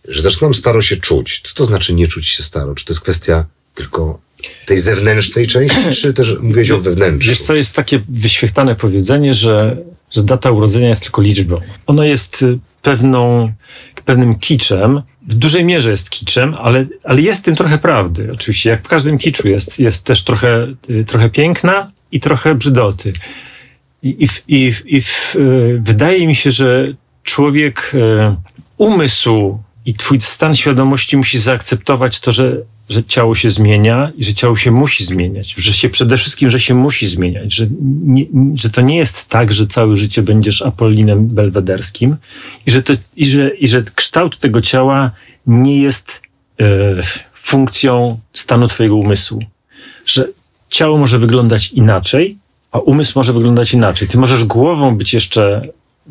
że zaczynam staro się czuć. Co to znaczy nie czuć się staro? Czy to jest kwestia tylko tej zewnętrznej części, czy też mówiłeś o wewnętrznej? Wiesz co, jest takie wyświechtane powiedzenie, że, że data urodzenia jest tylko liczbą. Ono jest y, pewną, pewnym kiczem, w dużej mierze jest kiczem, ale, ale jest w tym trochę prawdy. Oczywiście, jak w każdym kiczu jest, jest też trochę, y, trochę piękna i trochę brzydoty. I, i, i, i w, y, wydaje mi się, że człowiek, y, umysł i twój stan świadomości musi zaakceptować to, że, że ciało się zmienia i że ciało się musi zmieniać. Że się przede wszystkim, że się musi zmieniać. Że, nie, że to nie jest tak, że całe życie będziesz Apollinem belwederskim i że, to, i że, i że kształt tego ciała nie jest e, funkcją stanu twojego umysłu. Że ciało może wyglądać inaczej, a umysł może wyglądać inaczej. Ty możesz głową być jeszcze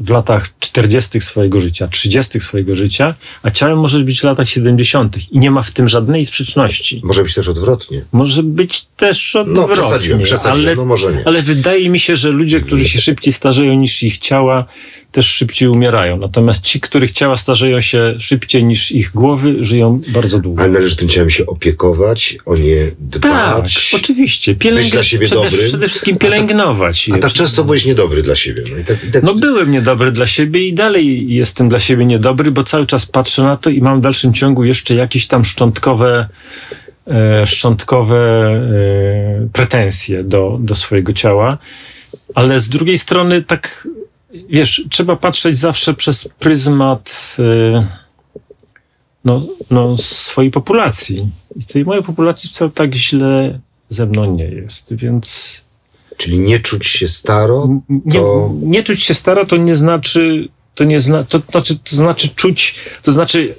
w latach 40. swojego życia, 30. swojego życia, a ciałem możesz być w latach 70. i nie ma w tym żadnej sprzeczności. Może być też odwrotnie. Może być też No, odwrotnie, przesadziłem, przesadziłem, ale, no może nie. ale wydaje mi się, że ludzie, którzy się szybciej starzeją niż ich ciała, też szybciej umierają. Natomiast ci, których ciała starzeją się szybciej niż ich głowy, żyją bardzo długo. Ale należy tym ciałem się opiekować, o nie Tak, dbać. oczywiście. Pielęgn... dla siebie przede, dobrym. przede wszystkim A tak- pielęgnować. A tak często byłeś niedobry dla siebie. No, i tak, i tak, No byłem niedobry dla siebie i dalej jestem dla siebie niedobry, bo cały czas patrzę na to i mam w dalszym ciągu jeszcze jakieś tam szczątkowe, e, szczątkowe e, pretensje do, do swojego ciała. Ale z drugiej strony tak, wiesz, trzeba patrzeć zawsze przez pryzmat e, no, no, swojej populacji. I tej mojej populacji wcale tak źle ze mną nie jest, więc Czyli nie czuć się staro, nie, to nie czuć się stara to nie znaczy, to nie zna, to, to, znaczy, to znaczy czuć, to znaczy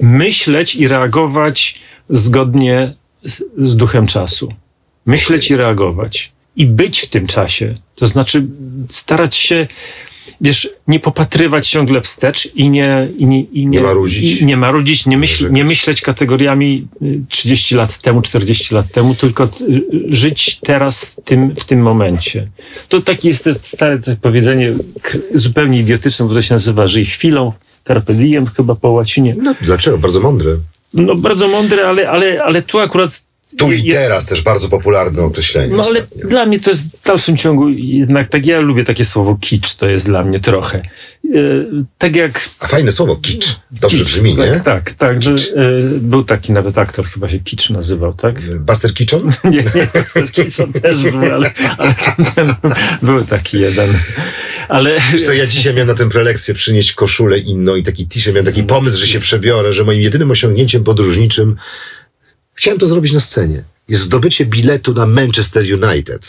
myśleć i reagować zgodnie z, z duchem czasu. Myśleć i reagować. I być w tym czasie. To znaczy starać się, wiesz, nie popatrywać ciągle wstecz i nie, i nie, i Nie marudzić. I nie marudzić, nie, myśl, nie myśleć kategoriami y, 30 lat temu, 40 lat temu, tylko y, żyć teraz tym, w tym momencie. To takie jest też stare powiedzenie zupełnie idiotyczne, bo to się nazywa żyj chwilą, carpe diem chyba po łacinie. no dlaczego? Bardzo mądre. No bardzo mądre, ale, ale, ale tu akurat Tu i jest, teraz też bardzo popularne określenie. no ale ostatnio. dla mnie to jest w dalszym ciągu jednak tak, ja lubię takie słowo kicz, to jest dla mnie trochę. E, tak jak A fajne słowo, kicz. Dobrze kicz, brzmi, nie? tak, tak, tak, że, e, był taki nawet aktor, chyba się kicz nazywał, tak? Buster Kitchen? Nie, nie, Buster Keaton też był, ale, ale ten, był taki jeden. Ale co, ja dzisiaj miałem na tę prelekcję przynieść koszulę inną i taki t-shirt. Miałem taki pomysł, że się przebiorę, że moim jedynym osiągnięciem podróżniczym chciałem to zrobić na scenie. Jest zdobycie biletu na Manchester United.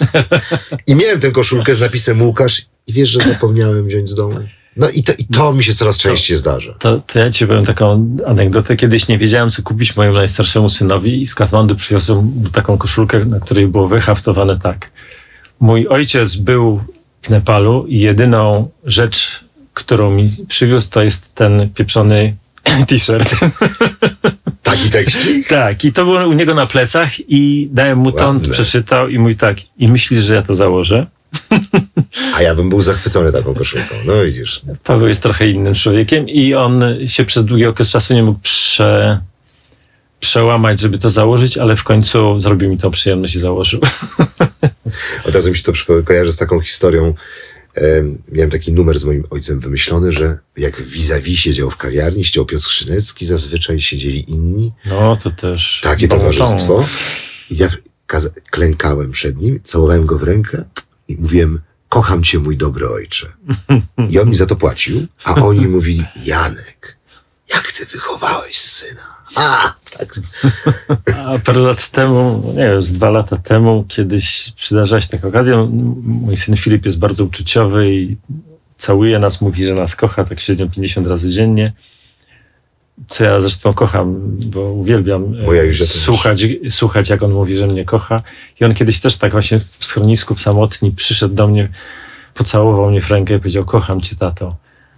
I miałem tę koszulkę z napisem Łukasz i wiesz, że zapomniałem wziąć z domu. No i to, i to mi się coraz częściej zdarza. to, to ja ci powiem taką anegdotę. Kiedyś nie wiedziałem, co kupić mojemu najstarszemu synowi i z Katmandu przywiozłem taką koszulkę, na której było wyhaftowane tak. Mój ojciec był w Nepalu i jedyną rzecz, którą mi przywiózł, to jest ten pieprzony t-shirt. Taki tekścik? Tak, i to było u niego na plecach i dałem mu to, on to Ładne. przeczytał i mówi tak, i myślisz, że ja to założę? A ja bym był zachwycony taką koszulką. No widzisz. Paweł jest trochę innym człowiekiem i on się przez długi okres czasu nie mógł prze, przełamać, żeby to założyć, ale w końcu zrobił mi tą przyjemność i założył. Od razu mi się to kojarzy z taką historią. Em, miałem taki numer z moim ojcem wymyślony, że jak vis-a-vis siedział w kawiarni, siedział Piotr Skrzynecki, zazwyczaj siedzieli inni. No to też. Takie ton. towarzystwo. I ja klękałem przed nim, całowałem go w rękę i mówiłem, kocham cię mój dobry ojcze. I on mi za to płacił, a oni mówili, Janek, jak ty wychowałeś syna? A, tak. A parę lat temu, nie wiem, z dwa lata temu, kiedyś przydarzyła się taka okazja. Mój syn Filip jest bardzo uczuciowy i całuje nas, mówi, że nas kocha tak średnio 50 razy dziennie. Co ja zresztą kocham, bo uwielbiam e, Moja Józia też. słuchać, słuchać, jak on mówi, że mnie kocha. I on kiedyś też tak właśnie w schronisku w samotni przyszedł do mnie, pocałował mnie w rękę i powiedział, kocham cię, tato.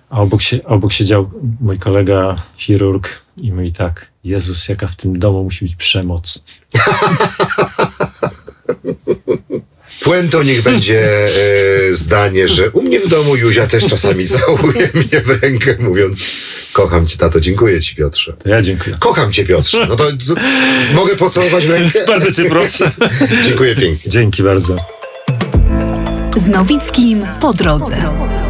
A obok, się, obok siedział mój kolega, chirurg i mówi tak, Jezus, jaka w tym domu musi być przemoc. Puentą niech będzie e, zdanie, że u mnie w domu Józia też czasami całuje mnie w rękę, mówiąc kocham cię, tato, dziękuję ci, Piotrze. To ja dziękuję. Kocham cię, Piotrze. No to z, mogę pocałować w rękę? Bardzo cię proszę. Dziękuję pięknie. Dzięki bardzo. Z Nowickim po drodze.